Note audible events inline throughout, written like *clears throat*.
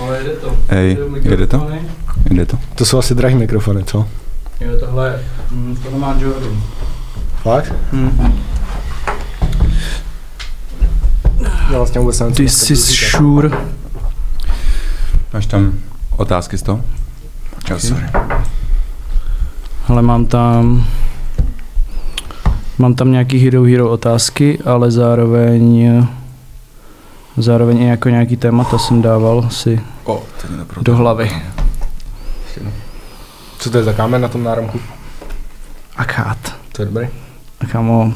Ale jde to. Hej, jede to? Jde to? To jsou asi drahý mikrofony, co? Jo, tohle, mm, to má Jordan. Fakt? Hmm. Já vlastně vůbec nevím, This is sure. Máš tam otázky z toho? Jo, sorry. Ale mám tam... Mám tam nějaký Hero Hero otázky, ale zároveň... Zároveň i jako nějaký témata jsem dával si O, do hlavy. Co to je za kámen na tom náramku? Akát. To je dobrý. A kámo,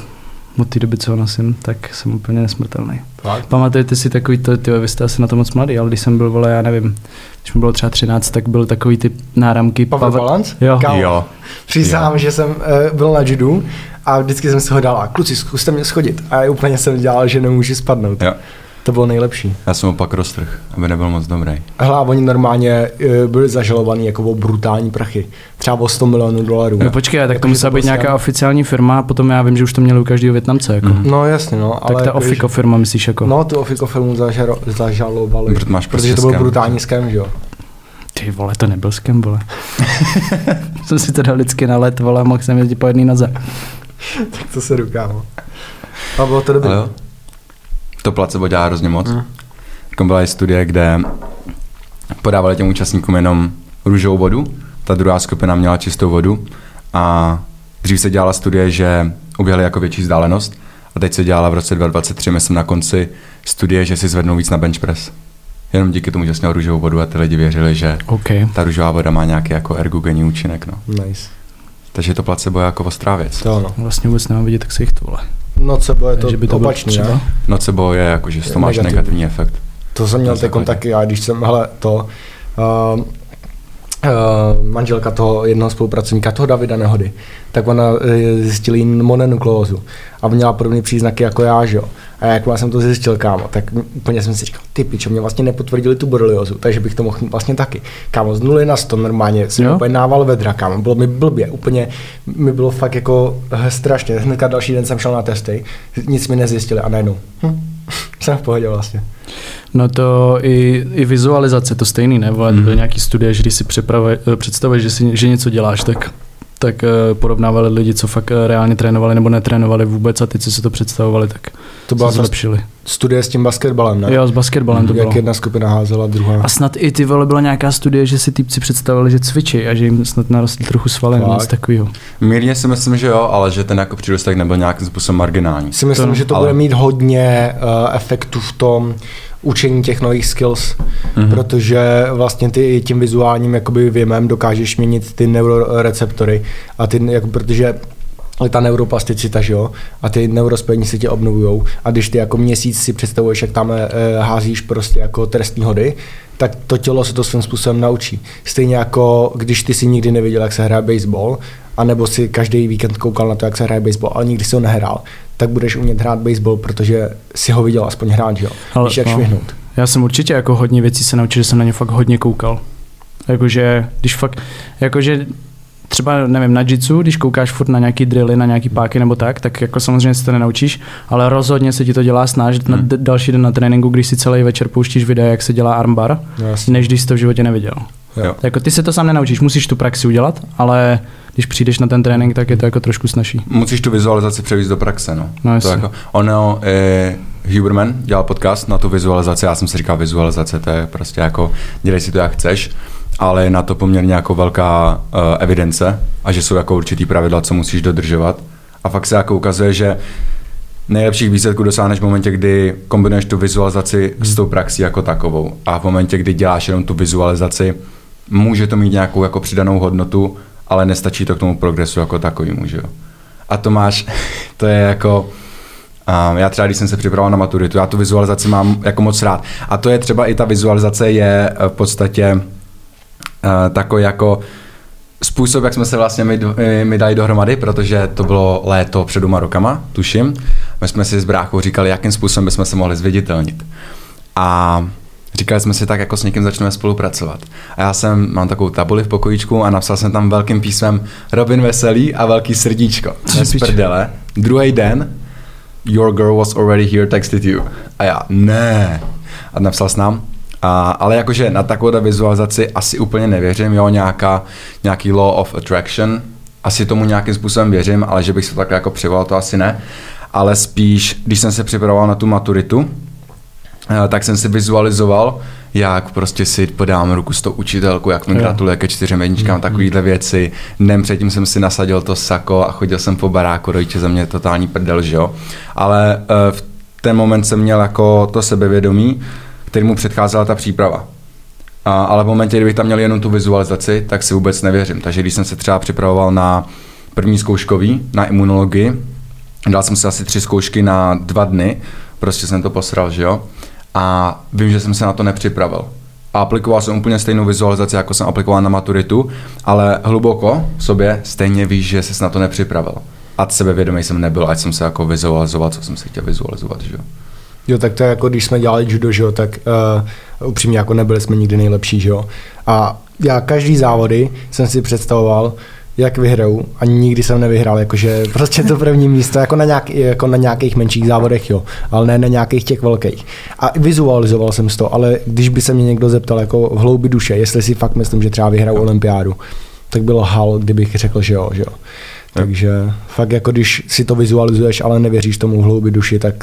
od té doby, co ho nosím, tak jsem úplně nesmrtelný. Fakt? Pamatujete si takový to, ty vy jste asi na to moc mladý, ale když jsem byl, vole, já nevím, když mi bylo třeba 13, tak byl takový ty náramky. Power Balance? Jo. Kámo, Jo. Přísahám, že jsem uh, byl na judu a vždycky jsem si ho dal a kluci, zkuste mě schodit. A já úplně jsem dělal, že nemůžu spadnout. Jo. To bylo nejlepší. Já jsem opak roztrh, aby nebyl moc dobrý. A oni normálně uh, byli zažalovaní jako o brutální prachy. Třeba o 100 milionů dolarů. No počkej, tak Jako, to musela být byl nějaká oficiální firma a potom já vím, že už to měli u každého Větnamce. Jako. Mhm. No jasně, no. Tak ale ta jako, Ofiko firma, myslíš jako? No, tu Ofiko firmu zažalo, zažalovali. Protože máš protože prostě to byl brutální scam, že jo. Ty vole, to nebyl skem, vole. *laughs* jsem si teda lidsky na let, vole, a mohl jsem jezdit po jedný noze. *laughs* tak to se rukámo. A bylo to dobré. To placebo dělá hrozně moc. Mm. Mm. Jako byla i studie, kde podávali těm účastníkům jenom růžovou vodu, ta druhá skupina měla čistou vodu a dřív se dělala studie, že uběhly jako větší vzdálenost a teď se dělala v roce 2023, myslím na konci studie, že si zvednou víc na bench press. Jenom díky tomu, že jsi měl růžovou vodu a ty lidi věřili, že OK. ta růžová voda má nějaký jako ergogenní účinek. No. Nice. Takže to placebo je jako ostrá věc. To ano. Vlastně vůbec nemám vidět, tak se jich to vole. No co bylo, je to, že by to bylo opačný, třeba. Nocebo je jako, že z toho máš Negativní. negativní efekt. To jsem měl základě. taky, a když jsem, hele, to, uh, uh, manželka toho jednoho spolupracovníka, toho Davida Nehody, tak ona uh, zjistila jí mononukleózu a měla podobné příznaky jako já, že jo. A jak jsem to zjistil, kámo, tak úplně jsem si říkal, ty pičo, mě vlastně nepotvrdili tu boreliozu, takže bych to mohl mít vlastně taky. Kámo, z nuly na 100 normálně, jsem Jo? úplně nával vedra, kámo, bylo mi blbě, úplně mi bylo fakt jako eh, strašně. Hnedka další den jsem šel na testy, nic mi nezjistili a najednou, hm, *laughs* jsem v pohodě vlastně. No to i, i vizualizace, to stejný, ne? Vole, mm-hmm. nějaký studie, že když si eh, představuješ, že, si, že něco děláš, tak tak uh, porovnávali lidi, co fakt uh, reálně trénovali nebo netrénovali vůbec a ty, co si to představovali, tak To byla se zlepšili. studie s tím basketbalem, ne? Jo, s basketbalem to bylo. Jak jedna skupina házela, druhá. A snad i ty vole byla nějaká studie, že si týpci představili, že cvičí a že jim snad narostly trochu svaly něco takového. Mírně si myslím, že jo, ale že ten jako přírůstek nebyl nějakým způsobem marginální. Si myslím, To- že to ale- bude mít hodně uh, efektu v tom učení těch nových skills, Mhm. mm-hmm. protože vlastně ty tím vizuálním jakoby věmem dokážeš měnit ty neuroreceptory a ty, jako, protože ta neuroplasticita, že jo, a ty neurospojení se tě obnovujou a když ty jako měsíc si představuješ, jak tam eh, házíš prostě jako trestní hody, tak to tělo se to svým způsobem naučí. Stejně jako když ty si nikdy neviděl, jak se hraje baseball, anebo si každý víkend koukal na to, jak se hraje baseball, ale nikdy si ho nehrál, tak budeš umět hrát baseball, protože si ho viděl aspoň hrát, že jo. Ale- Víš, jak no. švihnout. Já jsem určitě jako hodně věcí se naučil, že jsem na ně fakt hodně koukal. Jakože, když fakt, jakože třeba, nevím, na jitsu, když koukáš furt na nějaký drilly, na nějaký páky nebo tak, tak jako samozřejmě si to nenaučíš, ale rozhodně se ti to dělá snáš na Hmm. d- další den na tréninku, když si celý večer pouštíš videa, jak se dělá armbar, No, jasně. než když jsi to v životě neviděl. Jo. Jako ty se to sám nenaučíš, musíš tu praxi udělat, ale když přijdeš na ten trénink, tak je to jako trošku snažší. Musíš tu vizualizaci převést do praxe, no. No, to jako, ono, eh, Huberman dělal podcast na tu vizualizaci, já jsem si říkal vizualizace, to je prostě jako, dělej si to jak chceš, ale je na to poměrně jako velká uh, evidence a že jsou jako určitý pravidla, co musíš dodržovat. A fakt se jako ukazuje, že nejlepších výsledků dosáhneš v momentě, kdy kombinuješ tu vizualizaci s tou praxí jako takovou. A v momentě, kdy děláš jenom tu vizualizaci, může to mít nějakou jako přidanou hodnotu, ale nestačí to k tomu progresu jako takovýmu, jo. A to máš, *laughs* to je jako, um, já třeba, když jsem se připravoval na maturitu, já tu vizualizaci mám jako moc rád. A to je třeba i ta vizualizace je eh, v podstatě uh, takový jako způsob, jak jsme se vlastně my, eh, my dali dohromady, protože to bylo léto před dvěma rokama, tuším. My jsme si s bráchou říkali, jakým způsobem bychom se mohli zviditelnit. A říkali jsme si tak, jako s někým začneme spolupracovat. A já jsem, mám takovou tabuli v pokojíčku a napsal jsem tam velkým písmem Robin Veselý a velký srdíčko. Co Z prdele. Druhý den, your girl was already here, texted you. A já, ne. A napsal s nám, A, ale jakože na takovou vizualizaci asi úplně nevěřím, jo, nějaká, nějaký law of attraction, asi tomu nějakým způsobem věřím, ale že bych se takhle jako přivolal, to asi ne. Ale spíš, když jsem se připravoval na tu maturitu, tak jsem si vizualizoval, jak prostě si podám ruku s tou učitelkou, jak mi gratuluje ke čtyřem jedničkám, mm, takovýhle věci. Dnem předtím jsem si nasadil to sako a chodil jsem po baráku, rodiče ze mě totální prdel, že jo. Ale uh, v ten moment jsem měl jako to sebevědomí, který mu předcházela ta příprava. A, ale v momentě, kdybych tam měl jenom tu vizualizaci, tak si vůbec nevěřím. Takže když jsem se třeba připravoval na první zkouškový, na imunologii, dal jsem si asi tři zkoušky na dva dny, prostě jsem to posral, že jo a vím, že jsem se na to nepřipravil. A aplikoval jsem úplně stejnou vizualizaci, jako jsem aplikoval na maturitu, ale hluboko v sobě stejně víš, že jsi na to nepřipravil. A sebevědomý jsem nebyl, ať jsem se jako vizualizoval, co jsem si chtěl vizualizovat, že jo. Jo, tak to je jako když jsme dělali judo, že jo, tak uh, upřímně jako nebyli jsme nikdy nejlepší, že jo. A já každý závody jsem si představoval, jak vyhraju a nikdy jsem nevyhrál, jakože prostě to první místo, jako na, nějak, jako na nějakých menších závodech, jo, ale ne na nějakých těch velkých. A vizualizoval jsem to, ale když by se mě někdo zeptal jako v hloubi duše, jestli si fakt myslím, že třeba vyhraju olympiádu, tak bylo hal, kdybych řekl, že jo, že jo. Takže fakt jako když si to vizualizuješ, ale nevěříš tomu v hloubi duši, tak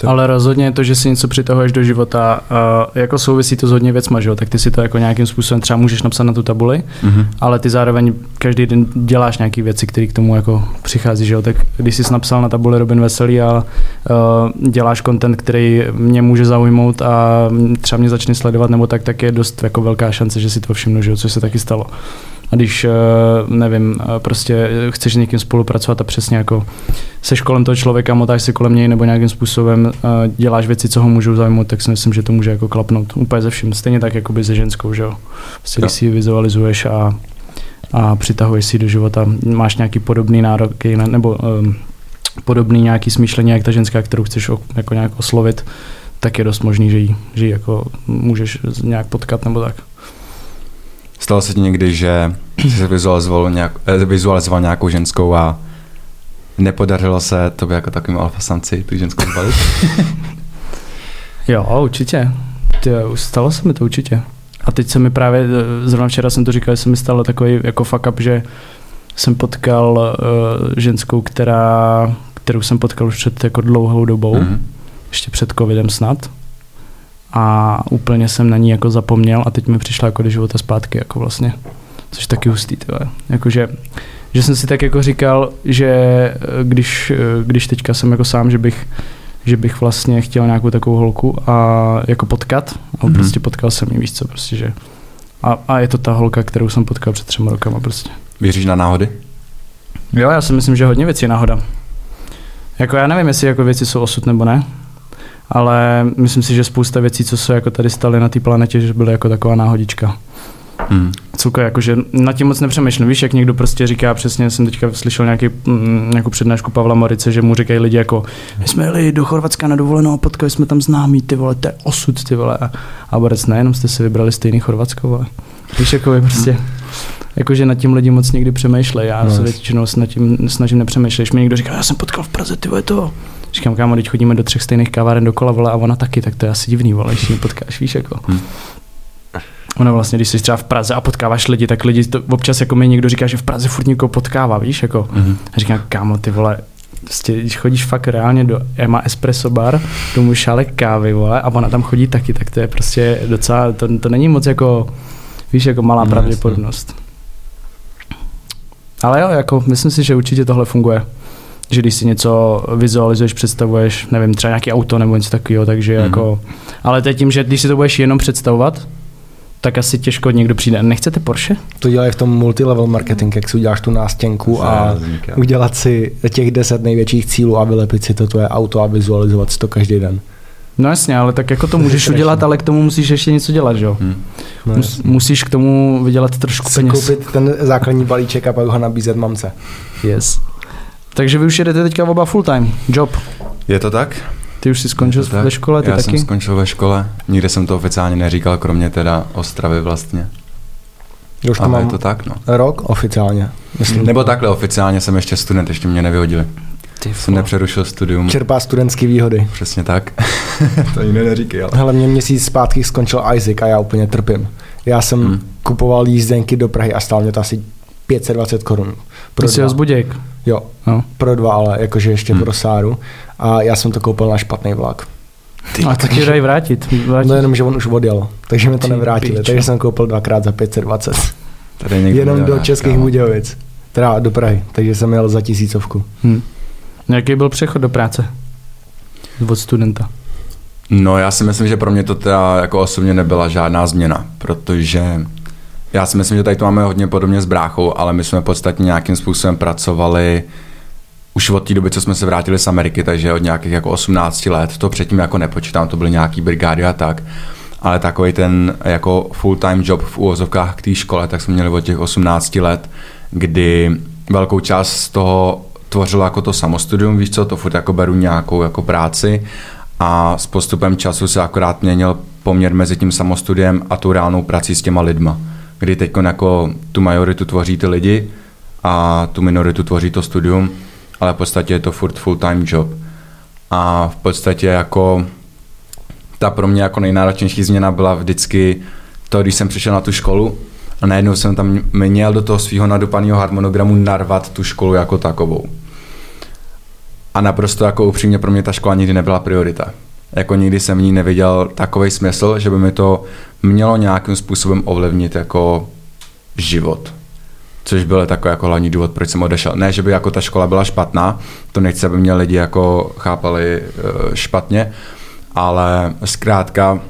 to... Ale rozhodně to, že si něco přitahuješ do života, uh, jako souvisí to s hodně věcma, že jo? tak ty si to jako nějakým způsobem třeba můžeš napsat na tu tabuli, mm-hmm. ale ty zároveň každý den děláš nějaké věci, které k tomu jako přichází, že jo? tak když jsi napsal na tabuli Robin Veselý a uh, děláš content, který mě může zaujmout a třeba mě začne sledovat nebo tak, tak je dost jako velká šance, že si to všimnu, že jo? což se taky stalo. A když, eh, nevím, eh, prostě chceš s někým spolupracovat a přesně jako seš kolem toho člověka, motáš si kolem něj nebo nějakým způsobem eh, děláš věci, co ho můžou zajmout, tak si myslím, že to může jako klapnout úplně ze vším. Stejně tak jako by se ženskou, že jo. Prostě, když si ji vizualizuješ a, a přitahuješ si do života, máš nějaký podobný nárok, nebo um, podobný nějaký smýšlení, jak ta ženská, kterou chceš jako nějak oslovit, tak je dost možný, že ji, že ji jako můžeš nějak potkat nebo tak. Stalo se ti někdy, že jsi vizualizoval, nějak, eh, vizualizoval nějakou ženskou a nepodařilo se tobě jako takovým alfasanci tu ženskou zbalit? *laughs* jo, určitě. Tyjo, stalo se mi to určitě. A teď se mi právě, eh, zrovna včera jsem to říkal, že se mi stalo takový jako fuck up, že jsem potkal uh, ženskou, která, kterou jsem potkal už před jako dlouhou dobou, mm-hmm. ještě před covidem snad a úplně jsem na ní jako zapomněl a teď mi přišla jako do života zpátky jako vlastně, což taky hustý, tyhle. Jakože, že jsem si tak jako říkal, že eh, když, eh, když teďka jsem jako sám, že bych že bych vlastně chtěl nějakou takovou holku a jako potkat a mm-hmm. prostě potkal jsem ji, víš co, prostě, že a, a je to ta holka, kterou jsem potkal před třema rokama prostě. Věříš na náhody? Jo, já si myslím, že hodně věcí je náhoda. Jako já nevím, jestli jako věci jsou osud nebo ne, ale myslím si, že spousta věcí, co se jako tady staly na té planetě, že byly jako taková náhodička. Hmm. Celkově jakože na tím moc nepřemýšlím. Víš, jak někdo prostě říká, přesně jsem teďka slyšel nějaký, mm, nějakou přednášku Pavla Morice, že mu říkají lidi jako, my jsme jeli do Chorvatska na dovolenou a potkali jsme tam známí, ty vole, to je osud, ty vole. A, a Borec, nejenom jste si vybrali stejný Chorvatsko, vole. Víš, jako je prostě, jakože nad tím lidi moc někdy přemýšlejí. Já no, se většinou nad tím snažím nepřemýšlet. Když mi někdo říká, já jsem potkal v Praze, ty vole, to, Říkám, kámo, teď chodíme do třech stejných kaváren dokola, vole, a ona taky, tak to je asi divný, vole, když ji potkáš, víš, jako. Hmm. Ona vlastně, když jsi třeba v Praze a potkáváš lidi, tak lidi to občas jako mi někdo říká, že v Praze furt někoho potkává, víš, jako. Mm-hmm. A říkám, kámo, ty vole, prostě, když chodíš fakt reálně do Emma Espresso Bar, do můj šálek kávy, vole, a ona tam chodí taky, tak to je prostě docela, to, to není moc jako, víš, jako malá no, pravděpodobnost. Ale jo, jako myslím si, že určitě tohle funguje že když si něco vizualizuješ, představuješ, nevím, třeba nějaký auto nebo něco takového, takže mm-hmm. jako, ale teď tím, že když si to budeš jenom představovat, tak asi těžko někdo přijde. Nechcete Porsche? To dělají v tom multilevel marketing, jak si uděláš tu nástěnku a udělat si těch deset největších cílů a vylepit si to tvoje auto a vizualizovat si to každý den. No jasně, ale tak jako to můžeš udělat, ale k tomu musíš ještě něco dělat, že jo? Hmm. No, Mus, musíš k tomu vydělat trošku peněz. koupit ten základní balíček a pak ho nabízet mamce. Yes. Takže vy už jedete teďka oba full time, job. Je to tak? Ty už jsi skončil ve škole, ty Já taky? jsem skončil ve škole, nikde jsem to oficiálně neříkal, kromě teda Ostravy vlastně. Už to mám je to tak, no. Rok oficiálně, myslím. Nebo takhle oficiálně jsem ještě student, ještě mě nevyhodili. Ty jsem nepřerušil studium. Čerpá studentské výhody. Přesně tak. *laughs* to jiné neříkej, ale... Hele, mě měsíc zpátky skončil Isaac a já úplně trpím. Já jsem hmm. kupoval jízdenky do Prahy a stál mě to asi 520 korun. Pro jsi Zbuděk. Jo, no. pro dva, ale jakože ještě hmm. pro Sáru. A já jsem to koupil na špatný vlak. Ty, a tak dají vrátit, vrátit. No jenom, že on už odjel, takže mi to Ty nevrátili. Pičo. Takže jsem koupil dvakrát za 520. Tady jenom do Českých Budějovic. Teda do Prahy, takže jsem jel za tisícovku. Hmm. Jaký byl přechod do práce od studenta? No já si myslím, že pro mě to teda jako osobně nebyla žádná změna, protože já si myslím, že tady to máme hodně podobně s bráchou, ale my jsme v podstatě nějakým způsobem pracovali už od té doby, co jsme se vrátili z Ameriky, takže od nějakých jako 18 let, to předtím jako nepočítám, to byly nějaký brigády a tak, ale takový ten jako full-time job v úvozovkách k té škole, tak jsme měli od těch 18 let, kdy velkou část z toho tvořilo jako to samostudium, víš co, to furt jako beru nějakou jako práci. A s postupem času se akorát měnil poměr mezi tím samostudiem a tou reálnou prací s těma lidma, kdy teď jako tu majoritu tvoří ty lidi a tu minoritu tvoří to studium, ale v podstatě je to furt full-time job. A v podstatě jako ta pro mě jako nejnáročnější změna byla vždycky to, když jsem přišel na tu školu a najednou jsem tam měl do toho svého nadupaného harmonogramu narvat tu školu jako takovou. A naprosto jako upřímně pro mě ta škola nikdy nebyla priorita. Jako nikdy jsem v ní neviděl takový smysl, že by mi to mělo nějakým způsobem ovlivnit jako život. Což byl takový jako hlavní důvod, proč jsem odešel. Ne, že by jako ta škola byla špatná, to nechci, aby mě lidi jako chápali eh, špatně, ale zkrátka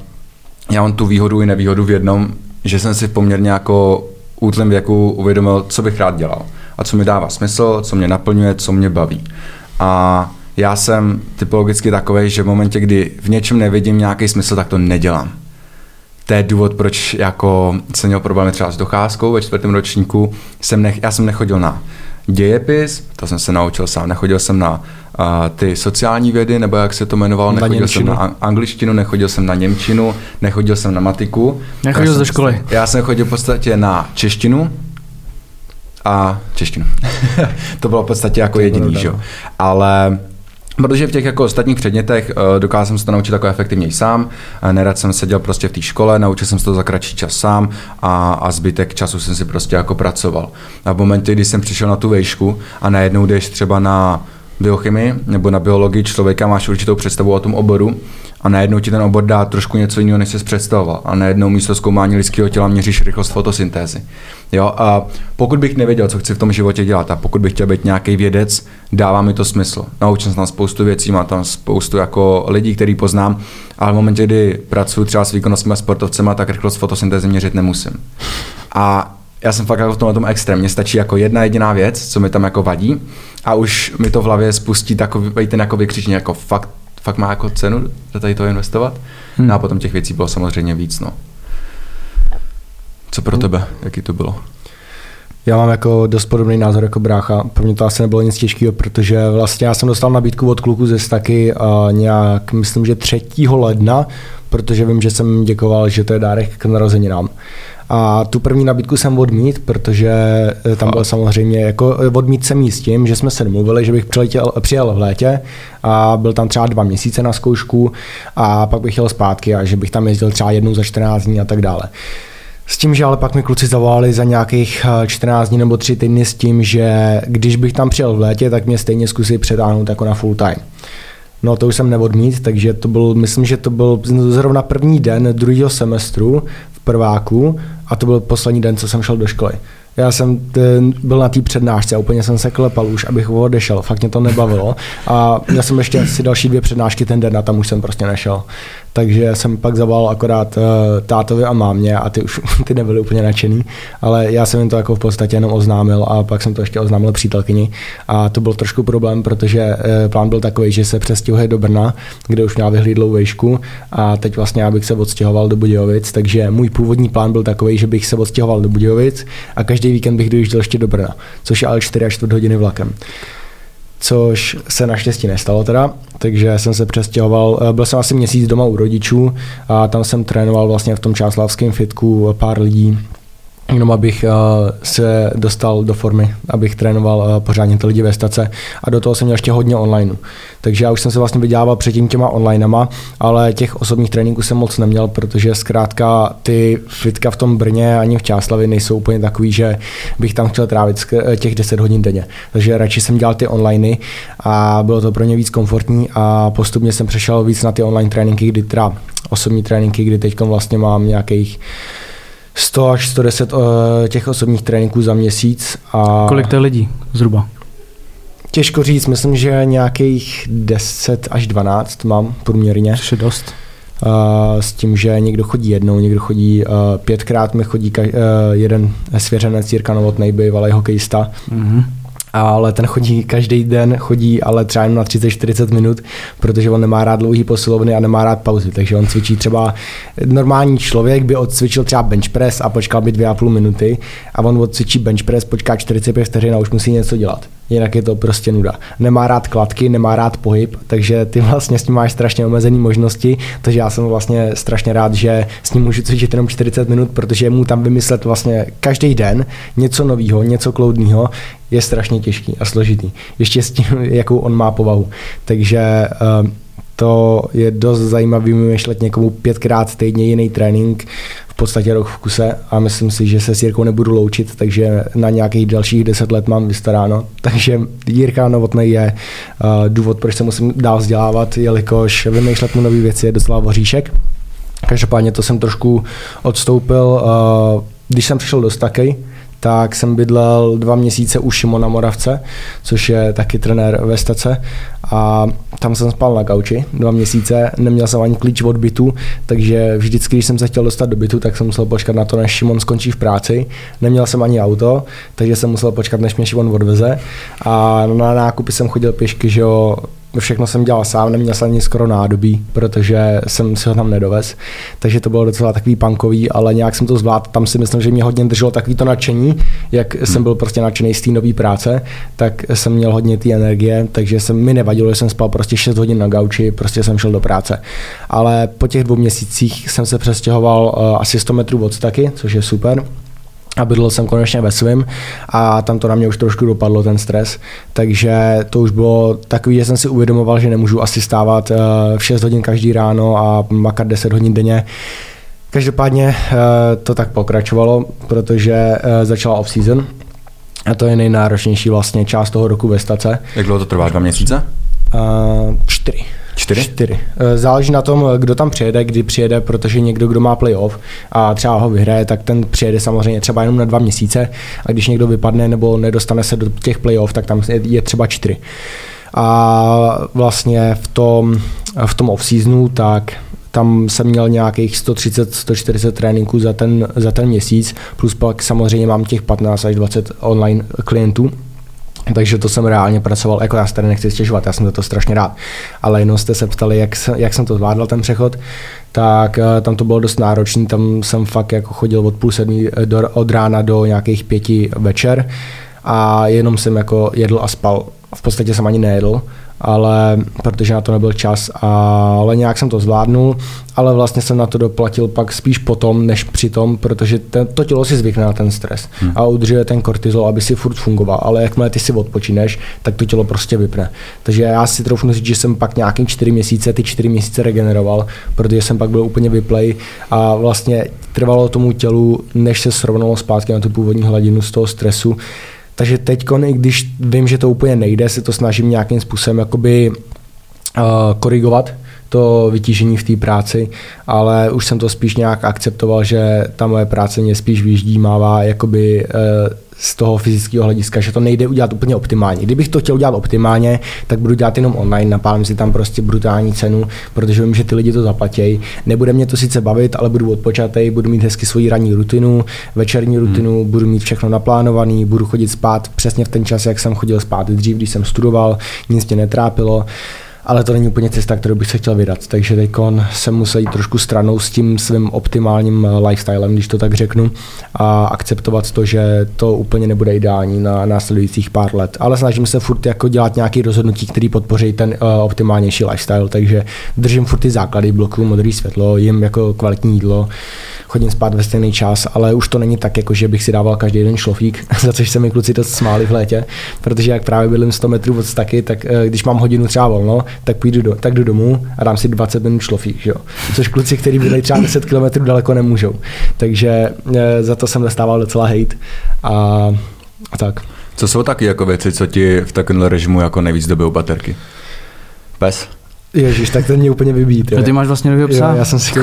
já mám tu výhodu i nevýhodu v jednom, že jsem si poměrně jako útlém věku uvědomil, co bych rád dělal a co mi dává smysl, co mě naplňuje, co mě baví. A já jsem typologicky takový, že v momentě, kdy v něčem nevidím nějaký smysl, tak to nedělám. To je důvod, proč jako jsem měl problémy třeba s docházkou ve čtvrtém ročníku. Jsem nech, já jsem nechodil na dějepis, to jsem se naučil sám, nechodil jsem na uh, ty sociální vědy, nebo jak se to jmenovalo, na nechodil němčinu. jsem na angličtinu, nechodil jsem na němčinu, nechodil jsem na matiku. Nechodil do školy? Já jsem chodil v podstatě na češtinu, a češtinu. *laughs* to bylo v podstatě jako jediný, že? Ale Protože v těch jako ostatních předmětech uh, dokázal jsem se to naučit jako efektivněji sám, nerad jsem seděl prostě v té škole, naučil jsem se to za kratší čas sám a, a zbytek času jsem si prostě jako pracoval. A v momentě, kdy jsem přišel na tu vejšku a najednou jdeš třeba na biochemii nebo na biologii člověka, máš určitou představu o tom oboru a najednou ti ten obor dá trošku něco jiného, než jsi představoval. A najednou místo zkoumání lidského těla měříš rychlost fotosyntézy. Jo? A pokud bych nevěděl, co chci v tom životě dělat a pokud bych chtěl být nějaký vědec, dává mi to smysl. Naučil jsem tam spoustu věcí, mám tam spoustu jako lidí, který poznám, ale v momentě, kdy pracuji třeba s výkonnostními sportovcemi, tak rychlost fotosyntézy měřit nemusím. A já jsem fakt jako v tomhle tom extrémně. stačí jako jedna jediná věc, co mi tam jako vadí a už mi to v hlavě spustí takový ten jako vykřičení, jako fakt, fakt má jako cenu do tady to investovat. Hmm. No a potom těch věcí bylo samozřejmě víc, no. Co pro tebe, jaký to bylo? Já mám jako dost podobný názor jako brácha. Pro mě to asi nebylo nic těžkého, protože vlastně já jsem dostal nabídku od kluku ze Staky a nějak, myslím, že 3. ledna, protože vím, že jsem děkoval, že to je dárek k narozeninám. A tu první nabídku jsem odmít, protože eh, tam byl samozřejmě, jako eh, odmít jsem s tím, že jsme se domluvili, že bych přiletěl, přijel v létě a byl tam třeba dva měsíce na zkoušku a pak bych jel zpátky a že bych tam jezdil třeba jednou za 14 dní a tak dále. S tím, že ale pak mi kluci zavolali za nějakých 14 eh, dní nebo 3 týdny s tím, že když bych tam přijel v létě, tak mě stejně zkusí předáhnout jako na full time. No to už jsem neodmít, takže to byl, myslím, že to byl zrovna první den druhého semestru v prváku a to byl poslední den, co jsem šel do školy. Já jsem ten, byl na té přednášce a úplně jsem se klepal už, abych odešel. Fakt mě to nebavilo. A měl jsem ještě asi další dvě přednášky ten den a tam už jsem prostě nešel. Takže jsem pak zavolal akorát uh, tátovi a mámě a ty už *laughs* ty nebyly úplně nadšený, ale já jsem jim to jako v podstatě jenom oznámil a pak jsem to ještě oznámil přítelkyni a to byl trošku problém, protože uh, plán byl takový, že se přestěhuje do Brna, kde už měla vyhlídlou vejšku a teď vlastně já bych se odstěhoval do Budějovic, takže můj původní plán byl takový, že bych se odstěhoval do Budějovic a každý víkend bych dojížděl ještě do Brna, což je ale 4 až 4 hodiny vlakem což se naštěstí nestalo teda, takže jsem se přestěhoval, eh, byl jsem asi měsíc doma u rodičů a tam jsem trénoval vlastně v tom čáslavském fitku pár lidí, jenom abych uh, se dostal do formy, abych trénoval uh, pořádně ty lidi ve stace a do toho jsem měl ještě hodně online. Takže já už jsem se vlastně vydělával předtím těma onlinema, ale těch osobních tréninků jsem moc neměl, protože zkrátka ty fitka v tom Brně ani v Čáslavě nejsou úplně takový, že bych tam chtěl trávit těch 10 hodin denně. Takže radši jsem dělal ty onliney a bylo to pro ně víc komfortní a postupně jsem přešel víc na ty online tréninky, kdy teda osobní tréninky, kdy teď vlastně mám nějakých 100 až 110 uh, eh, těch osobních tréninků za měsíc. A Kolik to je lidí zhruba? Těžko říct, myslím, že nějakých 10 až 12 mám průměrně. Což je dost. Uh, s tím, že někdo chodí jednou, někdo chodí uh, pětkrát, mi chodí ka- uh, jeden svěřenec Jirka Novotnej, bývalý hokejista. Mm-hmm ale ten chodí každý den, chodí ale třeba jen na 30-40 minut, protože on nemá rád dlouhý posilovny a nemá rád pauzy, takže on cvičí třeba, normální člověk by odcvičil třeba bench press a počkal by dvě a půl minuty a on odcvičí bench press, počká 45 vteřin a už musí něco dělat jinak je to prostě nuda. Nemá rád kladky, nemá rád pohyb, takže ty vlastně s tím máš strašně omezené možnosti, takže já jsem vlastně strašně rád, že s ním můžu cvičit jenom 40 minut, protože mu tam vymyslet vlastně každý den něco nového, něco kloudného je strašně těžký a složitý. Ještě s tím, *laughs* jakou on má povahu. Takže uh, to je dost zajímavý vymýšlet někomu pětkrát týdně jiný trénink, podstatě rok v kuse a myslím si, že se s Jirkou nebudu loučit, takže na nějakých dalších deset let mám vystaráno. *laughs* Takže Jirka Novotný je uh, důvod, proč se musím dál vzdělávat, jelikož vymýšlet mu nové věci je docela voříšek. Každopádně to jsem trošku odstoupil, uh, když jsem přišel do Stakej, tak jsem bydlel dva měsíce u Šimona Moravce, což je taky trenér ve stace a tam jsem spal na gauči dva měsíce, neměl jsem ani klíč od bytu, takže vždycky, když jsem se chtěl dostat do bytu, tak jsem musel počkat na to, než Šimon skončí v práci. Neměl jsem ani auto, takže jsem musel počkat, než mě Šimon odveze a na nákupy jsem chodil pěšky, že jo, všechno jsem dělal sám, neměl jsem ani skoro nádobí, protože jsem si ho tam nedovez. Takže to bylo docela takový punkový, ale nějak jsem to zvládl. Tam si myslím, že mě hodně drželo takový to nadšení, jak hmm. jsem byl prostě nadšený z té nové práce, tak jsem měl hodně té energie, takže jsem mi nevadilo, že jsem spal prostě 6 hodin na gauči, prostě jsem šel do práce. Ale po těch dvou měsících jsem se přestěhoval uh, asi 100 metrů od Staky, což je super a bydlel jsem konečně ve svém a tam to na mě už trošku dopadlo, ten stres. Takže to už bylo takový, že jsem si uvědomoval, že nemůžu asi stávat eh, v 6 hodin každý ráno a makat 10 hodin denně. Každopádně eh, to tak pokračovalo, protože eh, začala off-season a to je nejnáročnější vlastně část toho roku ve stace. Jak dlouho to trvá? Dva měsíce? Uh, čtyři. Čtyři? Čtyři. Eh, záleží na tom, kdo tam přijede, kdy přijede, protože někdo, kdo má playoff a třeba ho vyhraje, tak ten přijede samozřejmě třeba jenom na dva měsíce a když někdo vypadne nebo nedostane se do těch playoff, tak tam je třeba čtyři. A vlastně v tom, v tom off-seasonu tak tam jsem měl nějakých 130-140 tréninků za ten, za ten měsíc, plus pak samozřejmě mám těch 15 až 20 online klientů, takže to jsem reálně pracoval, jako já se tady nechci stěžovat, já jsem za to strašně rád. Ale jenom jste se ptali, jak, jak jsem to zvládal ten přechod, tak uh, tam to bylo dost náročné, tam jsem fakt jako chodil od půl sedmí eh, do, od rána do nějakých pěti večer a jenom jsem jako jedl a spal. V podstatě jsem ani nejedl ale protože na to nebyl čas, ale nějak jsem to zvládnul, ale vlastně jsem na to doplatil pak spíš potom, než přitom, protože ten, to tělo si zvykne na ten stres hmm. a udržuje ten kortizol, aby si furt fungoval, ale jakmile ty si odpočineš, tak to tělo prostě vypne. Takže já si troufnu říct, že jsem pak nějaký čtyři měsíce, ty čtyři měsíce regeneroval, protože jsem pak byl úplně vyplej a vlastně trvalo tomu tělu, než se srovnalo zpátky na tu původní hladinu z toho stresu, takže teď, i když vím, že to úplně nejde, se to snažím nějakým způsobem jakoby uh, korigovat, to vytížení v té práci, ale už jsem to spíš nějak akceptoval, že ta moje práce mě spíš vyždímává jakoby uh, z toho fyzického hlediska, že to nejde udělat úplně optimálně. Kdybych to chtěl udělat optimálně, tak budu dělat jenom online, napálím si tam prostě brutální cenu, protože vím, že ty lidi to zaplatí. Nebude mě to sice bavit, ale budu odpočatý, budu mít hezky svoji ranní rutinu, večerní hmm. rutinu, hmm. budu mít všechno naplánovaný, budu chodit spát přesně v ten čas, jak jsem chodil spát dřív, když jsem studoval, nic mě netrápilo ale to není úplně cesta, kterou bych se chtěl vydat. Takže teď jsem musel jít trošku stranou s tím svým optimálním eh, lifestylem, když to tak řeknu, a akceptovat to, že to úplně nebude ideální na následujících pár let. Ale snažím se furt jako dělat nějaké rozhodnutí, které podpoří ten uh, optimálnější lifestyle, takže držím furt ty základy, bloku modrý světlo, jim jako kvalitní jídlo, chodím spát ve stejný čas, ale už to není tak, jako že bych si dával každý den šlofík, *laughs* za což se mi kluci dost smáli v létě, protože jak právě bydlím 100 metrů od staky, tak eh, když mám hodinu třeba volno, tak půjdu do, tak jdu domů a dám si 20 minut šlofík, jo? což kluci, kteří byli třeba 10 km daleko, nemůžou. Takže eh, za to jsem dostával docela hate a, a tak. Co jsou taky jako věci, co ti v takovém režimu jako nejvíc dobijou baterky? Pes? Ježíš, tak to mě úplně vybít. Jo. ty máš vlastně nový psa? Jo, já jsem si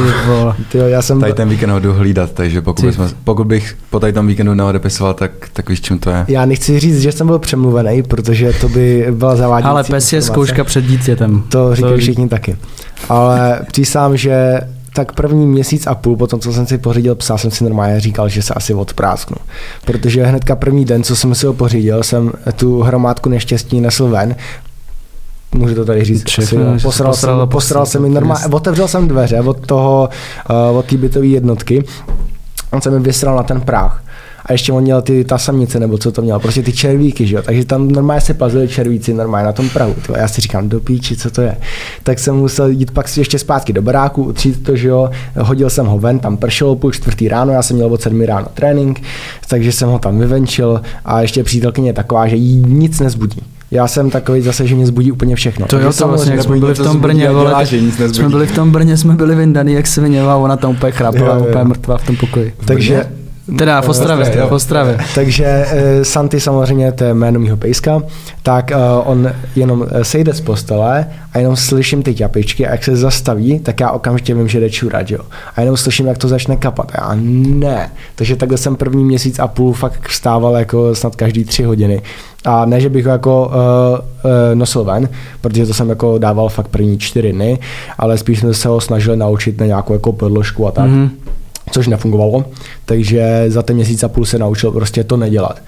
tyjo, já jsem... Tady ten víkend ho jdu hlídat, takže pokud, bychom, pokud bych po tady tom víkendu neodepisoval, tak, tak víš, čím to je. Já nechci říct, že jsem byl přemluvený, protože to by byla zavádějící Ale pes je zkouška před dítětem. To říkají to... všichni taky. Ale přísám, že tak první měsíc a půl, potom co jsem si pořídil psa, jsem si normálně říkal, že se asi odprásknu. Protože hnedka první den, co jsem si ho pořídil, jsem tu hromádku neštěstí nesl ven, můžu to tady říct, Všechno, posral, posral, jsem, posral jsem mi normálně, otevřel jsem dveře od toho, uh, od té bytové jednotky, on se mi vysral na ten práh. A ještě on měl ty ta samice, nebo co to měl, prostě ty červíky, že jo? takže tam normálně se plazili červíci normálně na tom prahu. Tyjo. Já si říkám, do píči, co to je. Tak jsem musel jít pak si ještě zpátky do baráku, utřít to, že jo, hodil jsem ho ven, tam pršelo půl čtvrtý ráno, já jsem měl od sedmi ráno trénink, takže jsem ho tam vyvenčil a ještě přítelkyně je taková, že jí nic nezbudí já jsem takový zase, že mě zbudí úplně všechno. To jo, to vlastně, jak jsme byli v tom Brně, vole, jsme byli v tom Brně, jsme byli vyndaný, jak se vyněla, ona tam úplně chrápala, úplně mrtvá v tom pokoji. Takže, Teda v Ostravě, v Ostravě. Takže uh, Santy samozřejmě, to je jméno mýho pejska, tak uh, on jenom eh, sejde z postele a jenom slyším ty ťapičky a jak se zastaví, tak já okamžitě vím, že jde čurat, jo. A jenom slyším, jak to začne kapat. A já ne. Takže takhle jsem první měsíc a půl fakt vstával jako snad každý tři hodiny. A ne, že bych ho jako uh, uh, nosil ven, protože to jsem jako dával fakt první čtyři dny, ale spíš jsme se ho snažili naučit na nějakou jako podložku a tak. Mm-hmm což nefungovalo, takže za ten měsíc a půl se naučil prostě to nedělat.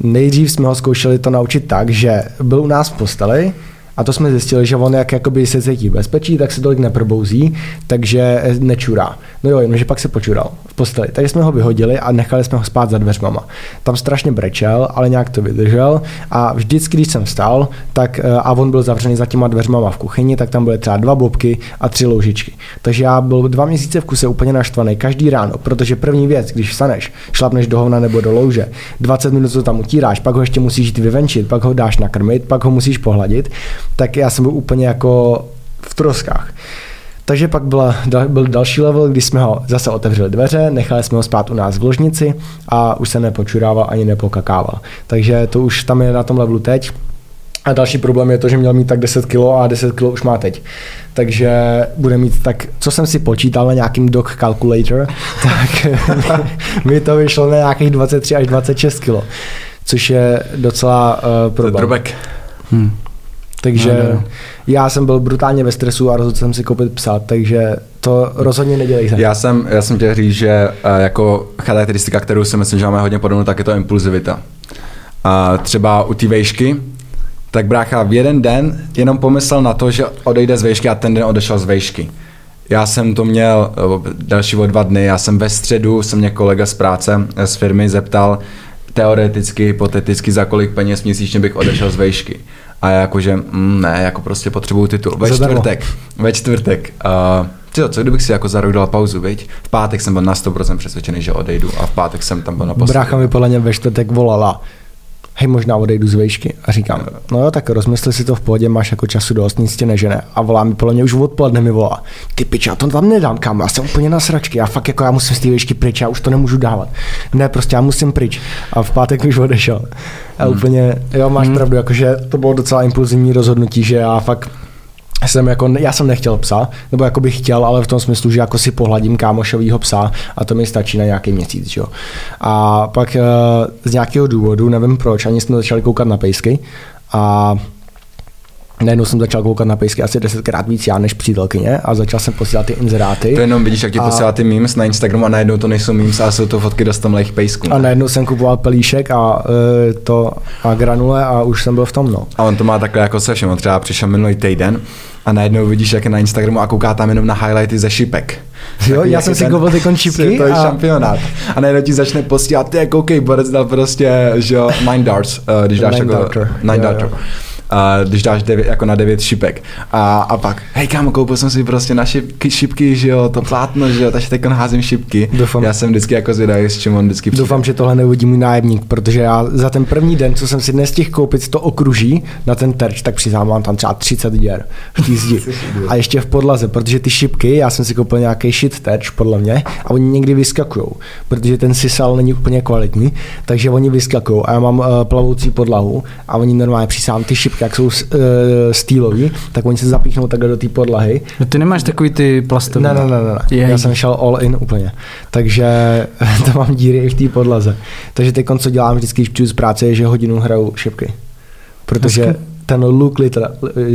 Nejdřív jsme ho zkoušeli to naučit tak, že byl u nás v posteli, a to jsme zjistili, že on jak jakoby se cítí bezpečí, tak se tolik neprobouzí, takže nečurá. No jo, jenomže pak se počural v posteli. Takže jsme ho vyhodili a nechali jsme ho spát za dveřmama. Tam strašně brečel, ale nějak to vydržel a vždycky, když jsem vstal, tak eh, a on byl zavřený za těma dveřmama v kuchyni, tak tam byly třeba dva bobky a tři loužičky. Takže já byl dva měsíce v kuse úplně naštvaný každý ráno, protože první věc, když vstaneš, šlapneš do hovna nebo do louže, 20 minut to tam utíráš, pak ho ještě musíš jít vyvenčit, pak ho dáš nakrmit, pak ho musíš pohladit tak já jsem byl úplně jako v troskách. Takže pak byla, byl další level, kdy jsme ho zase otevřeli dveře, nechali jsme ho spát u nás v ložnici a už se nepočurával ani nepokakával. Takže to už tam je na tom levelu teď. A další problém je to, že měl mít tak 10 kg a 10 kg už má teď. Takže bude mít tak, co jsem si počítal na nějakým dog calculator, *laughs* tak mi to vyšlo na nějakých 23 až 26 kg, což je docela uh, problém. To je hmm. Takže no, no. já jsem byl brutálně ve stresu a rozhodl jsem si koupit psa, takže to rozhodně nedělejte. Já jsem, já jsem chtěl říct, že uh, jako charakteristika, kterou si myslím, že máme hodně podobnou, tak je to impulzivita. A třeba u té vejšky, tak brácha v jeden den jenom pomyslel na to, že odejde z vejšky a ten den odešel z vejšky. Já jsem to měl eh, další o dva dny, já jsem ve středu, jsem mě kolega z práce, eh, z firmy zeptal, teoreticky, hypoteticky, za kolik peněz měsíčně bych odešel z vejšky. A já jakože, mm, ne, jako prostě potřebuju titul. Ve čtvrtek, ve čtvrtek. Uh, Tyjo, co kdybych si jako za rok dal pauzu, viď? V pátek jsem byl na 100% přesvědčený, že odejdu a v pátek jsem tam byl na poslední. Brácha mi podle mě ve čtvrtek volala hej, možná odejdu z vejšky. A říkám, no jo, tak rozmysli si to v pohodě, máš jako času dost, nic tě nežene. A volá mi, podle mě už odpoledne mi volá. Ty pič, já to tam nedám, kam, já jsem úplně na sračky, já fakt jako já musím z té vejšky pryč, já už to nemůžu dávat. Ne, prostě já musím pryč. A v pátek už odešel. A hmm. úplně, jo, máš hmm. pravdu, jakože to bylo docela impulzivní rozhodnutí, že já fakt jsem jako, já jsem nechtěl psa, nebo jako bych chtěl, ale v tom smyslu, že jako si pohladím kámošovýho psa a to mi stačí na nějaký měsíc, jo. A pak eh, z nějakého důvodu, nevím proč, ani jsme začali koukat na pejsky a najednou jsem začal koukat na pejsky asi desetkrát víc já než přítelkyně a začal jsem posílat ty inzeráty. To jenom vidíš, jak ti A- posílá ty memes na Instagramu a najednou to nejsou memes, ale jsou to fotky dostomlých pejsků. A najednou jsem kupoval pelíšek a e, to a granule a už jsem byl v tom, no. A on to má takhle jako se všem. On třeba přišel minulý týden a najednou vidíš, jak je na Instagramu a kouká tam jenom na highlighty ze šipek. Jo, já jsem si koupil ty končípky *laughs* světový a- šampionát. A najednou ti začne posílat, ty koukej, Borec dal prostě, že jo, nine darts, uh, když dáš Nine jako, darter. nine Jo, darter. jo. A když dáš devět, jako na devět šipek. A, a pak, hej kámo, koupil jsem si prostě na šipky, šipky, že jo, to plátno, že jo, takže teď házím šipky. Doufám. Já jsem vždycky jako zvědavý, s čím on vždycky přijde. Doufám, že tohle neuvidí můj nájemník, protože já za ten první den, co jsem si nestihl koupit to okruží na ten terč, tak přiznám, mám tam třeba 30 děr v té zdi. *laughs* A ještě v podlaze, protože ty šipky, já jsem si koupil nějaký shit terč, podle mě, a oni někdy vyskakují, protože ten sisal není úplně kvalitní, takže oni vyskakují a já mám uh, plavoucí podlahu a oni normálně přisám ty šipky, jak jsou uh, stýlový, tak oni se zapíchnou takhle do té podlahy No ty nemáš takový ty plastové. ne, ne, ne, ne. Jej. Já jsem šel all in úplně. Takže *laughs* to mám díry i v té podlaze. Takže teď, co dělám vždycky, když z práce, je, že hodinu hraju šipky. Protože Hezky. ten Luke Little,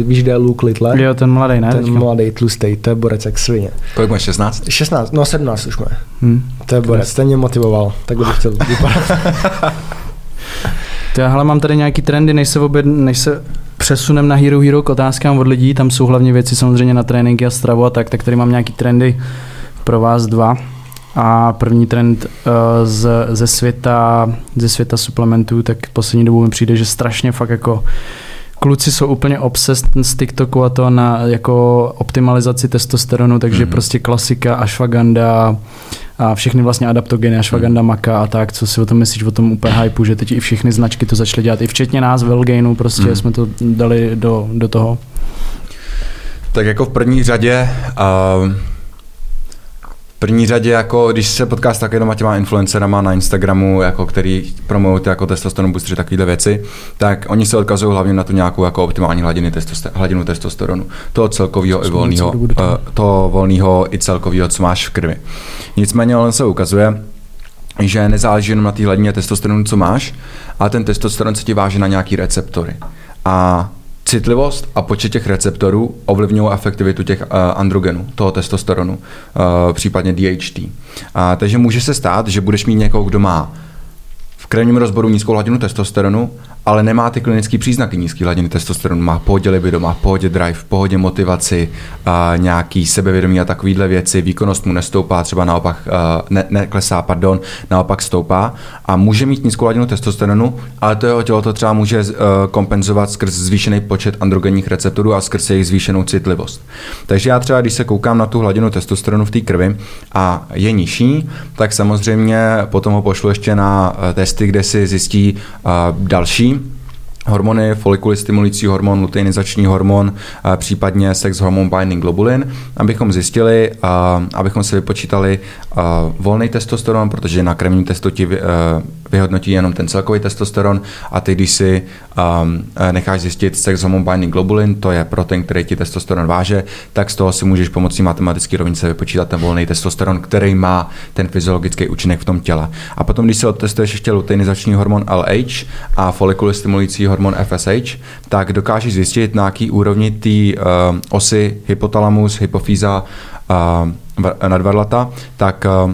víš, kde je Luke Little? Jo, ten mladý, ne? ten teďka? mladý tlustý, to je borec jak svině. Kolik máš, 16? 16, no 17 už má. Hm. To je borec, ten mě motivoval, tak bych chtěl vypadat. *laughs* *laughs* To já hele, mám tady nějaký trendy, než se, oběd, než se přesunem na Hero Hero k otázkám od lidí, tam jsou hlavně věci samozřejmě na tréninky a stravu a tak, tak tady mám nějaký trendy pro vás dva. A první trend uh, z, ze, světa, ze světa suplementů, tak poslední dobou mi přijde, že strašně fakt jako kluci jsou úplně obsessed z TikToku a to na jako optimalizaci testosteronu, takže Mhm. mm-hmm. prostě klasika, ashwagandha a všechny vlastně adaptogeny, ashwagandha, Mhm. maka a tak, co si o tom myslíš, o tom úplně hypeu, že teď i všechny značky to začaly dělat, i včetně nás, Velgainu, prostě Mhm. mm. jsme to dali do, do toho. Tak jako v první řadě, uh, první řadě, jako když se potká s takovýma těma influencerama na Instagramu, jako který promují ty jako testosteron boostry, takovéhle věci, tak oni se odkazují hlavně na tu nějakou jako optimální hladiny testoster- hladinu testosteronu. Toho celkového i volného, dobu do toho. uh, toho volného i celkového, co máš v krvi. Nicméně on se ukazuje, že nezáleží jenom na té hladině testosteronu, co máš, ale ten testosteron se ti váže na nějaký receptory. A citlivost a počet těch receptorů ovlivňují efektivitu těch uh, androgenů, toho testosteronu, uh, případně DHT. A, takže může se stát, že budeš mít někoho, kdo má v krevním rozboru nízkou hladinu testosteronu, ale nemá ty klinické příznaky nízké hladiny testosteronu. Má pohodě libido, má pohodě drive, pohodě motivaci, a nějaký sebevědomí a takovéhle věci. Výkonnost mu nestoupá, třeba naopak ne, neklesá, pardon, naopak stoupá. A může mít nízkou hladinu testosteronu, ale to jeho tělo to třeba může uh, kompenzovat skrz zvýšený počet androgenních receptorů a skrz jejich zvýšenou citlivost. Takže já třeba, když se koukám na tu hladinu testosteronu v té krvi a je nižší, tak samozřejmě potom ho pošlu ještě na eh, testy, kde si zjistí uh, další hormony, folikuly stimulující hormon, luteinizační hormon, případně sex hormon binding globulin, abychom zjistili, abychom si vypočítali volný testosteron, protože na krevním testu ti a, vyhodnotí jenom ten celkový testosteron a ty, když si a, necháš zjistit sex hormon binding globulin, to je protein, který ti testosteron váže, tak z toho si můžeš pomocí matematické rovnice vypočítat ten volný testosteron, který má ten fyziologický účinek v tom těle. A potom, když si odtestuješ ještě luteinizační hormon LH a folikuly stimulující hormon FSH, tak dokážeš zjistit, na jaký úrovni té uh, osy hypotalamus, hypofýza uh, nadvarlata, tak uh,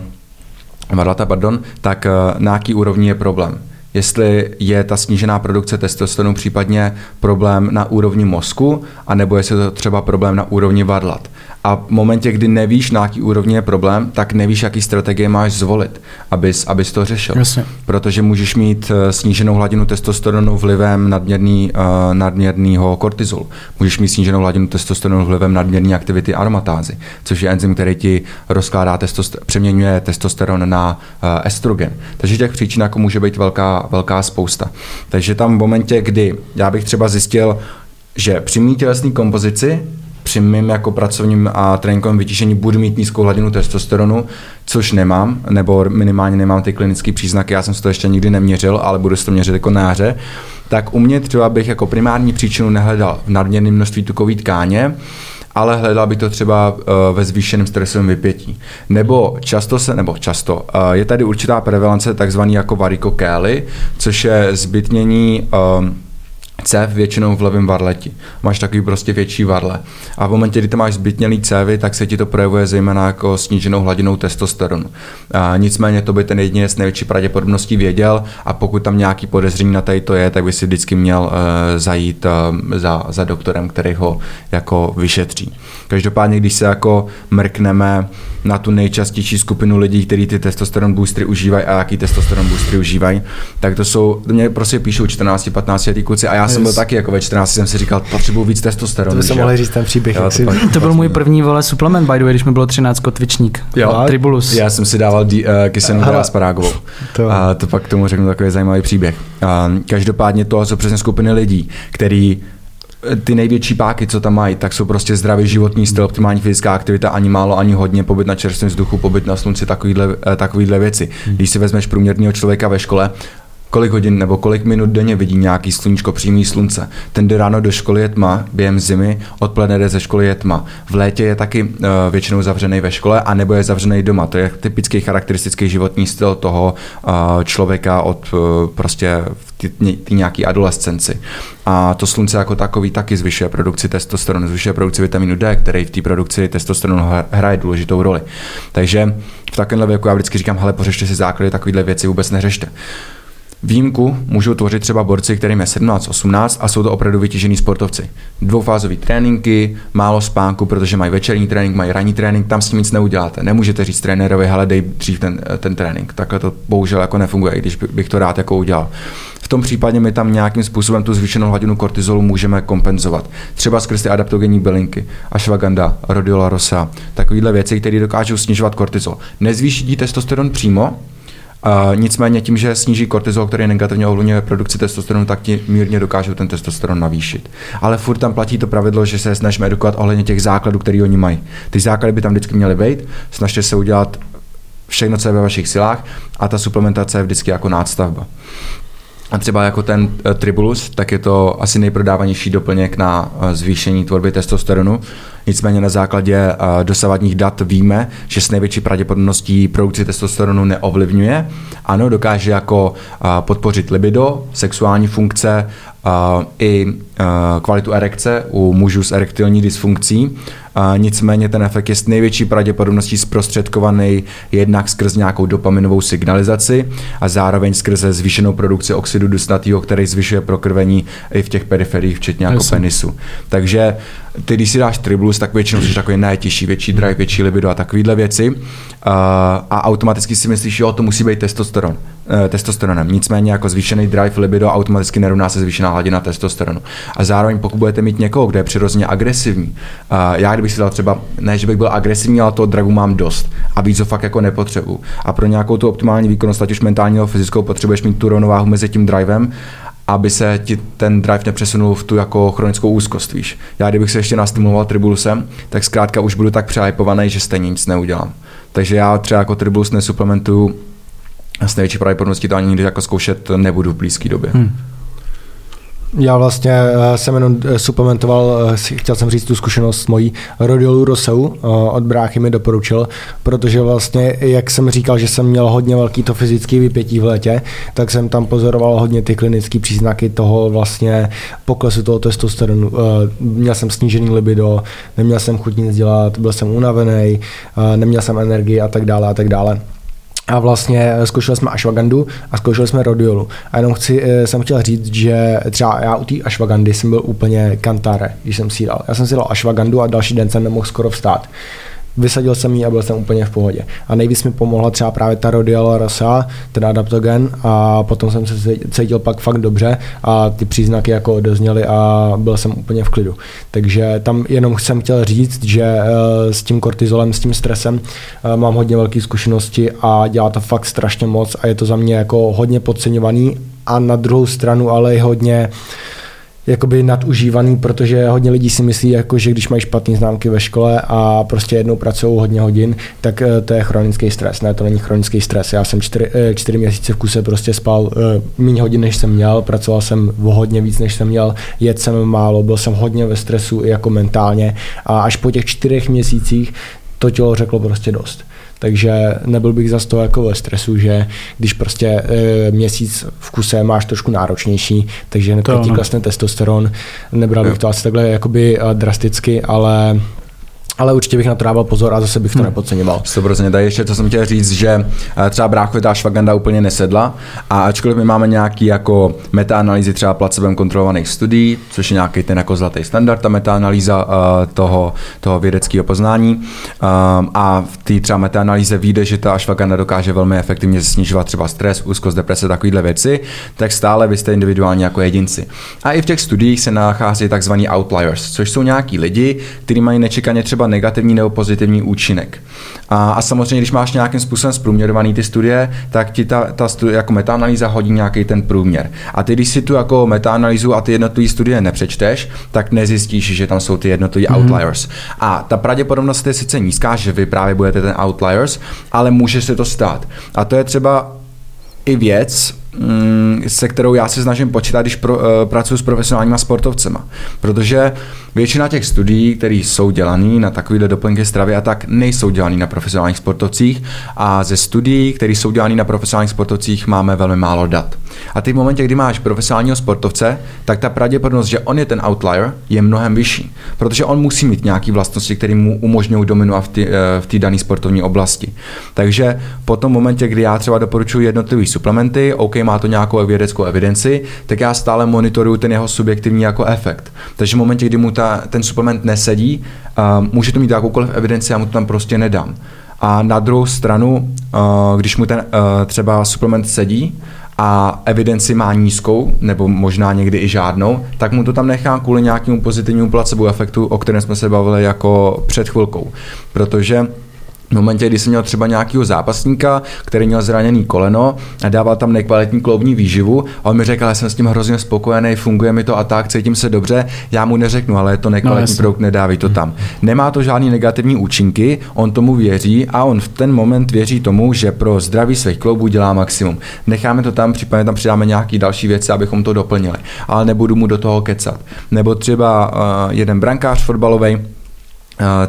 varlata, pardon, tak uh, na jaký úrovni je problém. Jestli je ta snížená produkce testosteronu případně problém na úrovni mozku, anebo jestli je to třeba problém na úrovni varlat. A v momentě, kdy nevíš, na jaký úrovni je problém, tak nevíš, jaký strategie máš zvolit, abys, abys to řešil. Jasně. Protože můžeš mít eh, sníženou hladinu testosteronu vlivem nadměrný, uh, nadměrného kortizolu. Můžeš mít sníženou hladinu testosteronu vlivem nadměrné aktivity aromatázy, což je enzym, který ti rozkládá testoster- přeměňuje testosteron na uh, estrogen. Takže těch příčin jako může být velká, velká spousta. Takže tam v momentě, kdy já bych třeba zjistil, že při mý tělesné kompozici při mým jako pracovním a tréninkovém vytížení budu mít nízkou hladinu testosteronu, což nemám, nebo minimálně nemám ty klinické příznaky, já jsem si to ještě nikdy neměřil, ale budu si to měřit jako na jaře, tak u mě třeba bych jako primární příčinu nehledal v nadměrném množství tukové tkáně, ale hledal bych to třeba uh, ve zvýšeném stresovém vypětí. Nebo často se, nebo často, uh, je tady určitá prevalence takzvaný jako varikokély, což je zbytnění um, cév většinou v levém varleti. Máš takový prostě větší varle. A v momentě, kdy ty máš zbytnělý cévy, tak se ti to projevuje zejména jako sníženou hladinou testosteronu. A nicméně to by ten s největší pravděpodobností věděl a pokud tam nějaký podezření na tady to je, tak by si vždycky měl uh, zajít uh, za, za doktorem, který ho jako vyšetří. Každopádně, když se jako mrkneme na tu nejčastější skupinu lidí, kteří ty testosteron boostry užívají a jaký testosteron boostry užívají, tak to jsou, mě prostě píšou 14-15 letý kluci a já yes. jsem byl taky jako ve 14 jsem si říkal, potřebuji víc testosteronu. To by se mohli říct ten příběh. Jo, to, to, byl můj první vole supplement, by the way, když mi bylo 13 kotvičník. Jo, Tribulus. Já jsem si dával uh, kyselinu sparágovou. To. A to pak k tomu řeknu takový zajímavý příběh. Uh, každopádně to jsou přesně skupiny lidí, který ty největší páky, co tam mají, tak jsou prostě zdravý životní styl, optimální fyzická aktivita, ani málo, ani hodně, pobyt na čerstvém vzduchu, pobyt na slunci, takovýhle, eh, takovýhle věci. Když si vezmeš průměrného člověka ve škole, kolik hodin nebo kolik minut denně vidí nějaký sluníčko, přímý slunce. Ten jde ráno do školy je tma, během zimy, odpoledne jde ze školy je tma. V létě je taky uh, většinou zavřený ve škole a nebo je zavřený doma. To je typický charakteristický životní styl toho uh, člověka od uh, prostě ty nějaký adolescenci. A to slunce jako takový taky zvyšuje produkci testosteronu, zvyšuje produkci vitamínu D, který v té produkci testosteronu hraje důležitou roli. Takže v takovémhle věku já vždycky říkám, hele, pořešte si základy, takovýhle věci vůbec neřešte. Výjimku můžou tvořit třeba borci, kterým je 17-18 a jsou to opravdu vytížení sportovci. Dvoufázové tréninky, málo spánku, protože mají večerní trénink, mají ranní trénink, tam s tím nic neuděláte. Nemůžete říct trenérovi, hele, dej dřív ten, ten trénink. Takhle to bohužel jako nefunguje, i když bych to rád jako udělal. V tom případě my tam nějakým způsobem tu zvýšenou hladinu kortizolu můžeme kompenzovat. Třeba skrz ty adaptogenní bylinky, ashwagandha, rhodiola rosa, takovéhle věci, které dokážou snižovat kortizol. Nezvýší testosteron přímo, nicméně tím, že sníží kortizol, který negativně ovlivňuje produkci testosteronu, tak ti mírně dokážou ten testosteron navýšit. Ale furt tam platí to pravidlo, že se snažíme edukovat ohledně těch základů, které oni mají. Ty základy by tam vždycky měly být, snažte se udělat všechno, co je ve vašich silách a ta suplementace je vždycky jako nástavba. A třeba jako ten uh, Tribulus, tak je to asi nejprodávanější doplněk na uh, zvýšení tvorby testosteronu. Nicméně na základě uh, dosavadních dat víme, že s největší pravděpodobností produkci testosteronu neovlivňuje. Ano, dokáže jako podpořit libido, sexuální funkce, i kvalitu erekce u mužů s erektilní dysfunkcí. A nicméně ten efekt je s největší pravděpodobností zprostředkovaný jednak skrz nějakou dopaminovou signalizaci a zároveň skrze zvýšenou produkci oxidu dusnatého, který zvyšuje prokrvení i v těch periferiích, včetně jako penisu. Takže ty, když si dáš tribulus, tak většinou jsi takový nejtěžší, větší drive, větší libido a takovéhle věci. a automaticky si myslíš, jo, to musí být testosteron, testosteronem. Nicméně jako zvýšený drive libido automaticky nerovná se zvýšená hladina testosteronu. A zároveň pokud budete mít někoho, kdo je přirozeně agresivní, uh, já kdybych si dal třeba, ne, že bych byl agresivní, ale toho drive mám dost a víc ho fakt jako nepotřebuju. A pro nějakou tu optimální výkonnost, ať už mentální nebo fyzickou, potřebuješ mít tu rovnováhu mezi tím drivem aby se ti ten drive nepřesunul v tu jako chronickou úzkost, víš. Já kdybych se ještě nastimuloval tribulusem, tak zkrátka už budu tak přehypovaný, že stejně nic neudělám. Takže já třeba jako tribulus nesuplementuju s největší pravděpodobností to ani nikdy jako zkoušet nebudu v blízké době. Hmm. Já vlastně eh, jsem jenom eh, suplementoval, eh, chtěl jsem říct tu zkušenost mojí Rodiolu Rosou, od bráchy mi doporučil, protože vlastně, jak jsem říkal, že jsem měl hodně velký to fyzický vypětí v létě, tak jsem tam pozoroval hodně ty klinické příznaky toho vlastně poklesu toho testosteronu. Měl jsem snížený libido, neměl jsem chuť nic dělat, byl jsem unavený, neměl jsem energii a tak dále a tak dále a vlastně zkoušeli jsme ashwagandu a zkoušeli jsme rodiolu. A jenom chci, eh, jsem chtěl říct, že třeba já u té ashwagandy jsem byl úplně kantare, když jsem si dal. Já jsem si dal ashwagandu a další den jsem nemohl skoro vstát vysadil jsem ji a byl jsem úplně v pohodě. A nejvíc mi pomohla třeba právě ta Rodial Rosa, ten adaptogen a potom jsem se cítil pak fakt dobře a ty příznaky jako dozněly a byl jsem úplně v klidu. Takže tam jenom jsem chtěl říct, že eh, s tím kortizolem, s tím stresem eh, mám hodně velké zkušenosti a dělá to fakt strašně moc a je to za mě jako hodně podceňovaný a na druhou stranu ale i hodně uh, jakoby nadužívaný, protože hodně lidí si myslí, jako, že když mají špatné známky ve škole a prostě jednou pracují hodně hodin, tak eh, to je chronický stres. Ne, to není chronický stres. Já jsem čtyři, eh, čtyři měsíce v kuse prostě spal uh, méně hodin, než jsem měl, pracoval jsem o hodně víc, než jsem měl, jet jsem málo, byl jsem hodně ve stresu i jako mentálně a až po těch čtyřech měsících to tělo řeklo prostě dost. Takže nebyl bych za to jako ve stresu, že když prostě e, měsíc v kuse máš trošku náročnější, takže hned ti klesne testosteron, nebral bych to asi takhle jakoby eh, drasticky, ale ale určitě bych na to dával pozor a zase bych to hmm. nepodceňoval. 100%. Tady ještě, co jsem chtěl říct, že eh, třeba bráchovi ta švaganda úplně nesedla a ačkoliv my máme nějaký jako metaanalýzy třeba placebem kontrolovaných studií, což je nějaký ten jako zlatý standard, ta metaanalýza uh, toho, toho vědeckého poznání um, a v té třeba metaanalýze vyjde, že ta švaganda dokáže velmi efektivně snižovat třeba stres, úzkost, deprese, takovéhle věci, tak stále vy jste individuálně jako jedinci. A i v těch studiích se nachází takzvaný outliers, což jsou nějaký lidi, kteří mají nečekaně třeba negativní nebo pozitivní účinek. A, a samozřejmě, když máš nějakým způsobem zprůměrovaný ty studie, tak ti ta, ta studie, jako metaanalýza hodí nějaký ten průměr. A ty, když si tu jako metaanalýzu a ty jednotlivé studie nepřečteš, tak nezjistíš, že tam jsou ty jednotlivé mm-hmm. outliers. A ta pravděpodobnost je sice nízká, že vy právě budete ten outliers, ale může se to stát. A to je třeba i věc, se kterou já se snažím počítat, když pro, uh, pracuji s profesionálníma sportovcema. Protože Většina těch studií, které jsou dělané na takovéhle doplňky stravy a tak, nejsou dělané na profesionálních sportovcích a ze studií, které jsou dělané na profesionálních sportovcích, máme velmi málo dat. A ty v momentě, kdy máš profesionálního sportovce, tak ta pravděpodobnost, že on je ten outlier, je mnohem vyšší, protože on musí mít nějaké vlastnosti, které mu umožňují dominovat v té dané sportovní oblasti. Takže po tom momentě, kdy já třeba doporučuji jednotlivé suplementy, OK, má to nějakou vědeckou evidenci, tak já stále monitoruju ten jeho subjektivní jako efekt. Takže v momentě, kdy mu ta ten suplement nesedí, uh, může to mít jakoukoliv evidenci, já mu to tam prostě nedám. A na druhou stranu, uh, když mu ten uh, třeba suplement sedí a evidenci má nízkou, nebo možná někdy i žádnou, tak mu to tam nechám kvůli nějakému pozitivnímu placebo efektu, o kterém jsme se bavili jako před chvilkou. Protože v momentě, kdy jsem měl třeba nějakého zápasníka, který měl zraněný koleno a dával tam nekvalitní kloubní výživu a on mi řekl, já jsem s tím hrozně spokojený, funguje mi to a tak, cítím se dobře, já mu neřeknu, ale je to nekvalitní no, produkt, nedávej to tam. Nemá to žádný negativní účinky, on tomu věří a on v ten moment věří tomu, že pro zdraví svých kloubů dělá maximum. Necháme to tam, případně tam přidáme nějaký další věci, abychom to doplnili, ale nebudu mu do toho kecat. Nebo třeba uh, jeden brankář fotbalový,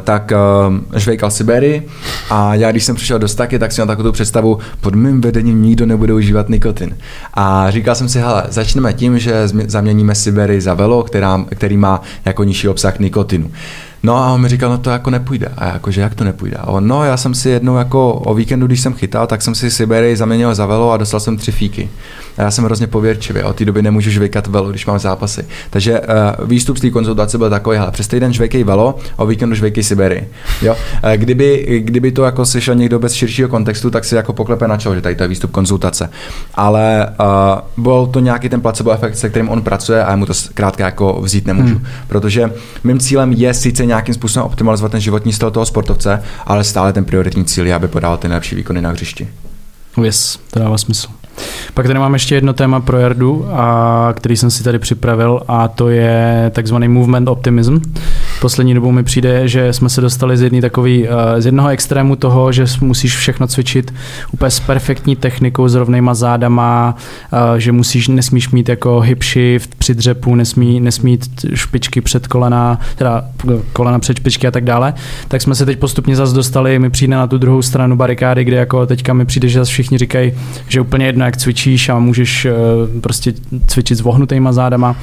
tak uh, žvejkal Siberii a já, když jsem přišel do staky, tak jsem měl takovou představu, pod mým vedením nikdo nebude užívat nikotin. A říkal jsem si, hele, začneme tím, že zaměníme Siberii za velo, která, který má jako nižší obsah nikotinu. No a on mi říkal, no to jako nepůjde. A já že jak to nepůjde? A on, no já jsem si jednou jako o víkendu, když jsem chytal, tak jsem si Siberii zaměnil za velo a dostal jsem tři fíky. A já jsem hrozně pověrčivý. Od té doby nemůžu žvejkat velo, když mám zápasy. Takže uh, výstup z té konzultace byl takový, hele, přes týden žvejkej velo, o víkendu žvejkej Siberii. Jo? Uh, kdyby, kdyby to jako slyšel někdo bez širšího kontextu, tak si jako poklepe na čelo, že tady to je výstup konzultace. Ale uh, byl to nějaký ten placebo efekt, se kterým on pracuje a já mu to zkrátka jako vzít nemůžu. Hmm. Protože mým cílem je sice nějakým způsobem optimalizovat ten životní styl toho sportovce, ale stále ten prioritní cíl je, aby podal ty nejlepší výkony na hřišti. Yes, to dává smysl. Pak tady mám ještě jedno téma pro Jardu, a, který jsem si tady připravil a to je takzvaný movement optimism. Poslední dobou mi přijde, že jsme se dostali z, jedný takový, eh, z jednoho extrému toho, že musíš všechno cvičit úplně s perfektní technikou, s rovnejma zádama, eh, že musíš, nesmíš mít jako hip shift při dřepu, nesmí, nesmí mít špičky před kolena, teda kolena před špičky a tak dále, tak jsme se teď postupně zase dostali, mi přijde na tu druhou stranu barikády, kde jako teďka mi přijde, že zase všichni říkají, že úplně jedno, jak cvičíš a můžeš eh, prostě cvičit s vohnutýma zádama.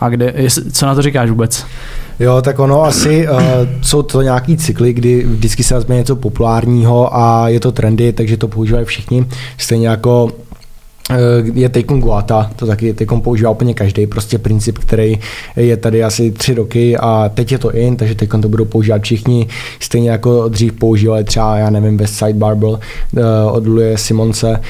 A kde, co na to říkáš vůbec? Jo, tak ono asi uh, jsou to nějaký cykly, kdy vždycky se vezme něco populárního a je to trendy, takže to používají všichni. Stejně jako eh, je Taekwondo Guata, to taky Taekwondo používá úplně každý, prostě princip, který je tady asi tři roky a teď je to in, takže teď to budou používat všichni, stejně jako dřív používali třeba, já nevím, West Side Barbell uh, od Louis Simonce, Uh,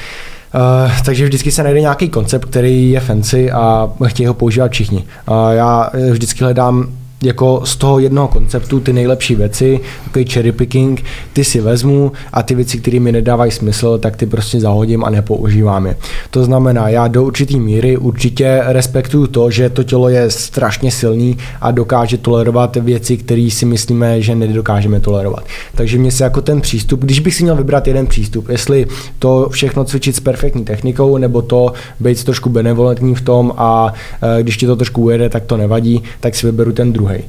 takže vždycky se najde nějaký koncept, který je fancy a chtějí ho používat všichni. Uh, já vždycky hledám jako z toho jednoho konceptu ty nejlepší věci, takový cherry picking, ty si vezmu a ty věci, které mi nedávají smysl, tak ty prostě zahodím a nepoužívám je. To znamená, já do určitý míry určitě respektuju to, že to tělo je strašně silný a dokáže tolerovat věci, které si myslíme, že nedokážeme tolerovat. Takže mě se jako ten přístup, když bych si měl vybrat jeden přístup, jestli to všechno cvičit s perfektní technikou, nebo to být trošku benevolentní v tom a e, když ti to trošku ujede, tak to nevadí, tak si vyberu ten druhý druhý.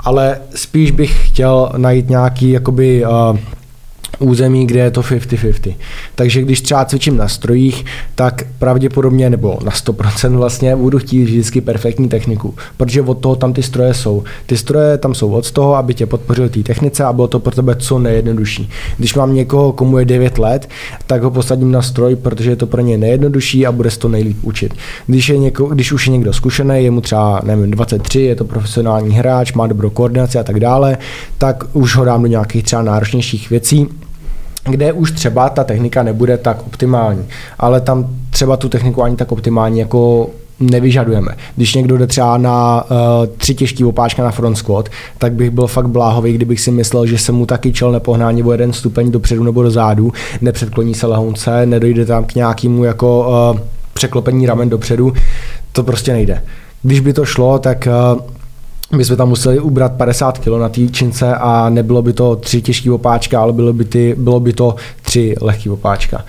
Ale spíš bych chtěl najít nějaký jakoby, uh, území, kde je to 50-50. Takže když třeba cvičím na strojích, tak pravděpodobně, nebo na 100% vlastně, budu chtít vždycky perfektní techniku, protože od toho tam ty stroje jsou. Ty stroje tam jsou od toho, aby tě podpořil té technice a bylo to pro tebe co nejjednodušší. Když mám někoho, komu je 9 let, tak ho posadím na stroj, protože je to pro ně nejjednodušší a bude se to nejlíp učit. Když, je něko, když už je někdo zkušený, je mu třeba nevím, 23, je to profesionální hráč, má dobrou koordinaci a tak dále, tak už ho dám do nějakých třeba náročnějších věcí, kde už třeba ta technika nebude tak optimální, ale tam třeba tu techniku ani tak optimální jako nevyžadujeme. Když někdo jde třeba na uh, tři těžký opáčka na front squat, tak bych byl fakt bláhový, kdybych si myslel, že se mu taky čel nepohná nebo jeden stupeň dopředu nebo dozadu, nepředkloní se lehounce, nedojde tam k nějakému jako uh, překlopení ramen dopředu, to prostě nejde. Když by to šlo, tak uh, my jsme tam museli ubrat 50 kg na té čince a nebylo by to tři těžký opáčka, ale bylo by, ty, bylo by to tři lehký opáčka.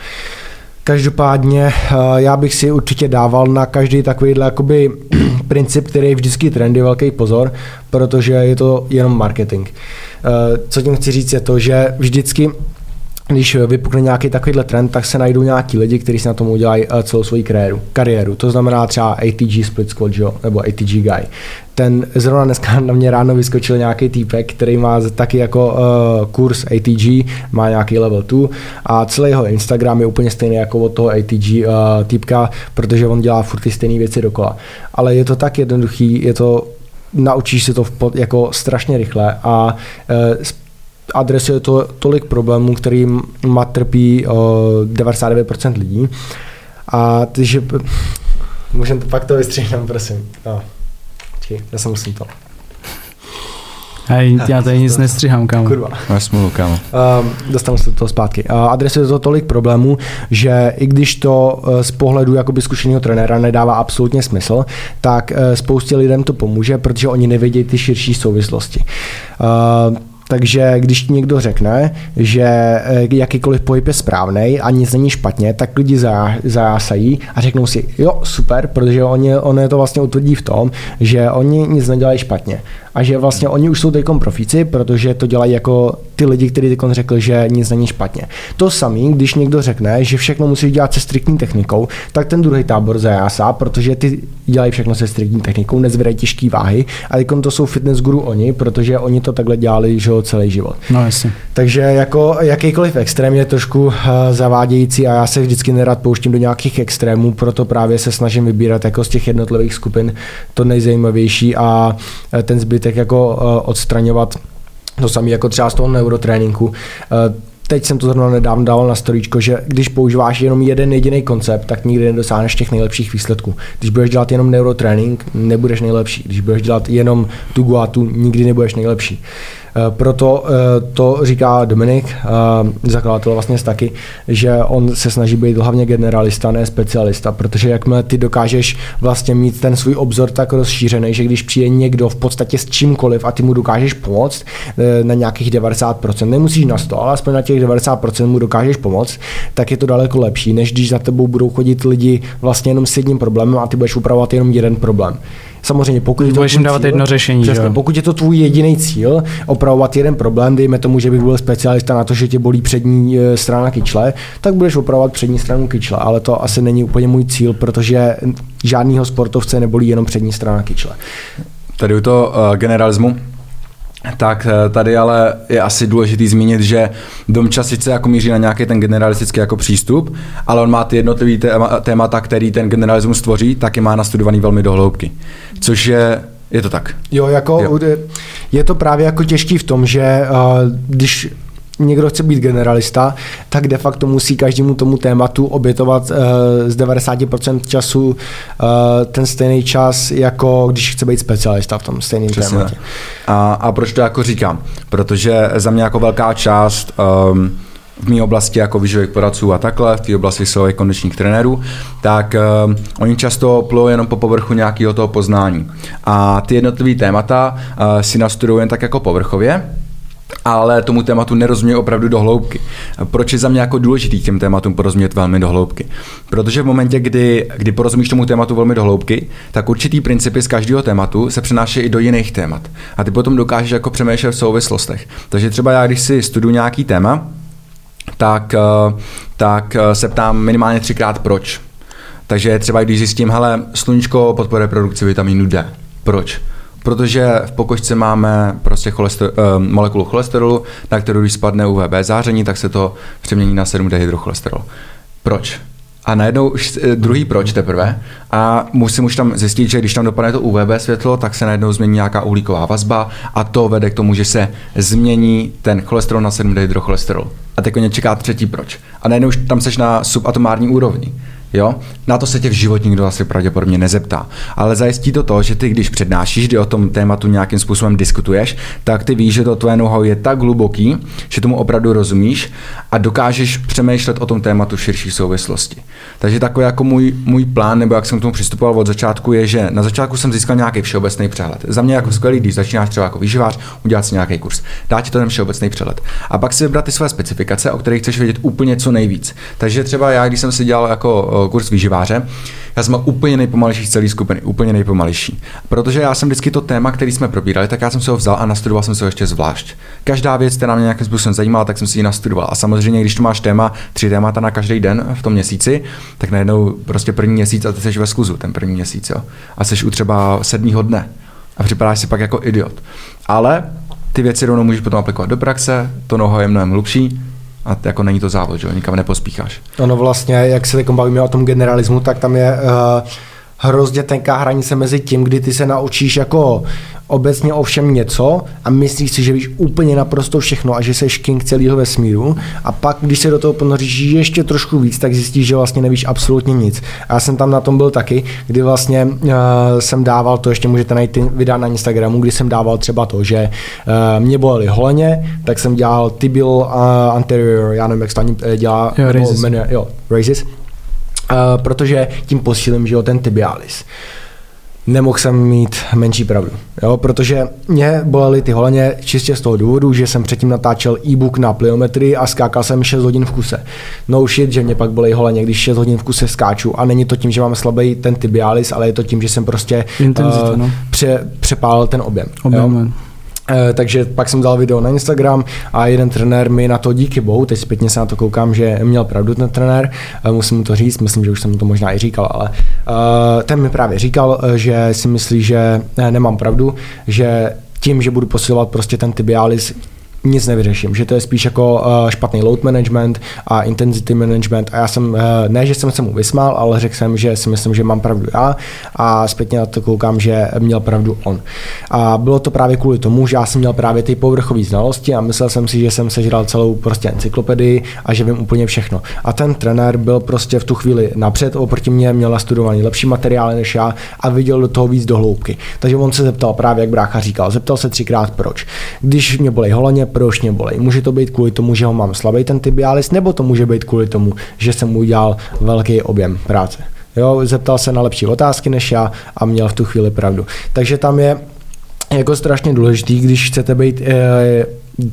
Každopádně eh, já bych si určitě dával na každý takovýhle jakoby *clears throat* princip, který je vždycky trendy, velký pozor, protože je to jenom marketing. Eh, co tím chci říct je to, že vždycky když vypukne nějaký takovýhle trend, tak se najdou nějaký lidi, kteří si na tom udělají eh, celou svoji kariéru. kariéru. To znamená třeba ATG Split Squad, jo? nebo ATG Guy. Ten zrovna dneska na mě ráno vyskočil nějaký týpek, který má taky jako uh, kurz ATG, má nějaký level 2 a celý jeho Instagram je úplně stejný jako od toho ATG uh, eh, týpka, protože on dělá furt ty stejné věci dokola. Ale je to tak jednoduchý, je to naučíš se to v pod, jako strašně rychle a uh, adresuje to tolik problémů, kterým má trpí uh, 99% lidí. A takže můžeme to pak to vystříhnout, prosím. No. Čekaj, já se musím to. Hej, *laughs* já tady nic nestříhám, kámo. Kurva. Máš smůlu, kámo. Uh, dostanu se do toho zpátky. Uh, adresuje to tolik problémů, že i když to uh, z pohledu jakoby zkušeného trenéra nedává absolutně smysl, tak uh, spoustě lidem to pomůže, protože oni nevědí ty širší souvislosti. Uh, takže když ti někdo řekne, že eh, jakýkoliv pohyb je správný a nic není špatně, tak lidi zajásají a řeknou si, jo, super, protože oni, on je to vlastně utvrdí v tom, že oni nic nedělají špatně a že vlastně oni už jsou teď profíci, protože to dělají jako ty lidi, kteří teď řekl, že nic není špatně. To samý, když někdo řekne, že všechno musí dělat se striktní technikou, tak ten druhý tábor zajásá, protože ty dělají všechno se striktní technikou, nezvedají těžké váhy a teď to jsou fitness guru oni, protože oni to takhle dělali že celý život. No jasně. Takže jako jakýkoliv extrém je trošku uh, zavádějící a já se vždycky nerad pouštím do nějakých extrémů, proto právě se snažím vybírat jako z těch jednotlivých skupin to nejzajímavější a eh, ten zbytek jako uh, odstraňovat to samé jako třeba z toho neurotréninku. Teď jsem to zrovna nedávno dával na storíčko, že když používáš jenom jeden jediný koncept, tak nikdy nedosáhneš těch nejlepších výsledků. Když budeš dělat jenom neurotrénink, nebudeš nejlepší. Když budeš dělat jenom tu guatu, nikdy nebudeš nejlepší. Eh, proto eh, to říká Dominik, eh, zakladatel vlastně taky, že on se snaží být hlavně generalista, ne specialista, protože jakmile ty dokážeš vlastně mít ten svůj obzor tak rozšířený, že když přijde někdo v podstatě s čímkoliv a ty mu dokážeš pomoct na nějakých 90%, nemusíš na 100, ale aspoň na těch 90% mu dokážeš pomoct, tak je to daleko lepší, než když za tebou budou chodit lidi vlastně jenom s jedním problémem a ty budeš upravovat jenom jeden problém. Samozřejmě, pokud je to Budeš jim dávat cíl, jedno řešení. Přesně, že? pokud je to tvůj jediný cíl, opravovat jeden problém, dejme tomu, že bych byl specialista na to, že tě bolí přední e, strana kyčle, tak budeš opravovat přední stranu kyčle, ale to asi není úplně můj cíl, protože žádného sportovce nebolí jenom přední strana kyčle. Tady u toho uh, generalismu tak eh, tady ale je asi důležitý zmínit, že Domča sice jako míří na nějaký ten generalistický jako přístup, ale on má ty jednotlivý témata, který ten generalismus tvoří, taky má nastudovaný velmi dohloubky. Což je je to tak. Jo, jako jo. je to právě jako těžký v tom, že uh, když někdo chce být generalista, tak de facto musí každému tomu tématu obětovat uh, z 90% času uh, ten stejný čas, jako když chce být specialista v tom stejném tématě. A, a proč to jako říkám? Protože za mě jako velká část um, v mé oblasti jako výživových poradců a takhle, v té oblasti silových kondičních trenérů, tak uh, oni často plou jenom po povrchu nějakého toho poznání. A ty jednotlivé témata uh, si nastudují jen tak jako povrchově, ale tomu tématu nerozumí opravdu do hloubky. Proč je za mě jako důležitý těm tématům porozumět velmi do hloubky? Protože v momentě, kdy, kdy porozumíš tomu tématu velmi do hloubky, tak určitý principy z každého tématu se přenáší i do jiných témat. A ty potom dokážeš jako přemýšlet v souvislostech. Takže třeba já, když si studuju nějaký téma, tak, eh, tak eh, se ptám minimálně třikrát proč. Takže třeba když zjistím, hele, sluníčko podporuje produkci vitamínu D. Proč? Protože v pokožce máme prostě cholester, uh, molekulu cholesterolu, na kterou když spadne UVB záření, tak se to přemění na 7 dehydrocholesterol. Proč? A najednou už eh, druhý proč teprve. A musím už tam zjistit, že když tam dopadne to UVB světlo, tak se najednou změní nějaká uhlíková vazba a to vede k tomu, že se změní ten cholesterol na 7 dehydrocholesterol. A teď mě čeká třetí proč. A najednou už tam seš na subatomární úrovni. Jo? Na to se tě v životě nikdo asi pravděpodobně nezeptá. Ale zajistí to to, že ty, když přednášíš, kdy o tom tématu nějakým způsobem diskutuješ, tak ty víš, že to tvoje know je tak hluboký, že tomu opravdu rozumíš a dokážeš přemýšlet o tom tématu v širší souvislosti. Takže takový jako můj, můj plán, nebo jak jsem k tomu přistupoval od začátku, je, že na začátku jsem získal nějaký všeobecný přehled. Za mě jako skvělý, když začínáš třeba jako výživář, udělat si nějaký kurz. Dá ti to ten všeobecný přehled. A pak si vybrat ty své specifikace, o kterých chceš vědět úplně co nejvíc. Takže třeba já, když jsem si dělal jako kurz výživáře, já jsem úplně nejpomalejší z celé skupiny, úplně nejpomalejší. Protože já jsem vždycky to téma, který jsme probírali, tak já jsem se ho vzal a nastudoval jsem se ho ještě zvlášť. Každá věc, která mě nějakým způsobem zajímala, tak jsem si ji nastudoval. A samozřejmě, když tu máš téma, tři témata na každý den v tom měsíci, tak najednou prostě první měsíc a ty jsi ve skluzu, ten první měsíc, jo. A jsi u třeba sedmého dne. A připadáš si pak jako idiot. Ale ty věci rovnou můžeš potom aplikovat do praxe, to noho je mnohem hlubší, a jako není to závod, že jo, nikam nepospícháš. Ono vlastně, jak se teď bavíme o tom generalismu, tak tam je uh, hrozně tenká hranice mezi tím, kdy ty se naučíš jako obecně o všem něco a myslíš si, že víš úplně naprosto všechno a že jsi king celého vesmíru a pak, když se do toho ponoříš ještě trošku víc, tak zjistíš, že vlastně nevíš absolutně nic. A já jsem tam na tom byl taky, kdy vlastně uh, jsem dával, to ještě můžete najít videa na Instagramu, kdy jsem dával třeba to, že uh, mě bolely holeně, tak jsem dělal tibial uh, anterior, já nevím, jak se to ani dělá, jo, raises. Jmenuje, jo, raises. Uh, protože tím posílím, že jo, ten tibialis. Nemohl jsem mít menší pravdu. Jo, protože mě bolely ty holeně čistě z toho důvodu, že jsem předtím natáčel e-book na pliometrii a skákal jsem 6 hodin v kuse. No shit, že mě pak bolí holeně, když 6 hodin v kuse skáču a není to tím, že mám slabý ten tibialis, ale je to tím, že jsem prostě Intenzita, uh, no. pře, přepálil ten objem. objem? Eh, takže pak jsem dal video na Instagram a jeden trenér mi na to díky bohu, teď zpětně se na to koukám, že měl pravdu ten trenér, eh, musím mu to říct, myslím, že už jsem mu to možná i říkal, ale uh, ten mi právě říkal, že si myslí, že ne, nemám pravdu, že tím, že budu posilovat prostě ten tibialis, nic nevyřeším, že to je spíš jako uh, špatný load management a intensity management a já jsem, uh, ne, že jsem se mu vysmál, ale řekl jsem, že si myslím, že mám pravdu já a zpětně na to koukám, že měl pravdu on. A bylo to právě kvůli tomu, že já jsem měl právě ty povrchové znalosti a myslel jsem si, že jsem sežral celou prostě encyklopedii a že vím úplně všechno. A ten trenér byl prostě v tu chvíli napřed, oproti mě měl nastudovaný lepší materiály než já a viděl do toho víc do hloubky. Takže on se zeptal právě, jak brácha říkal, zeptal se třikrát proč. Když mě bolí holoně, proč mě bolej. Může to být kvůli tomu, že ho mám slabý ten tibialis, nebo to může být kvůli tomu, že jsem udělal velký objem práce. Jo, zeptal se na lepší otázky než já a měl v tu chvíli pravdu. Takže tam je jako strašně důležitý, když chcete být e,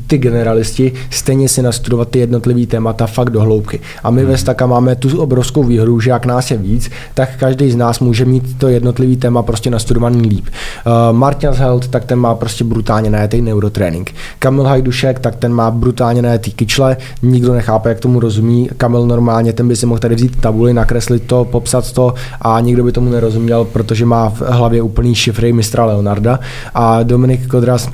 ty generalisti stejně si nastudovat ty jednotlivý témata fakt do hloubky. A my hmm. ve Staka máme tu obrovskou výhru, že jak nás je víc, tak každý z nás může mít to jednotlivý téma prostě nastudovaný líp. Uh, Martin Held, tak ten má prostě brutálně najetý neurotrénink. Kamil Hajdušek, tak ten má brutálně najetý kyčle, nikdo nechápe, jak tomu rozumí. Kamil normálně, ten by si mohl tady vzít tabuli, nakreslit to, popsat to a nikdo by tomu nerozuměl, protože má v hlavě úplný šifry mistra Leonarda. A Dominik Kodras,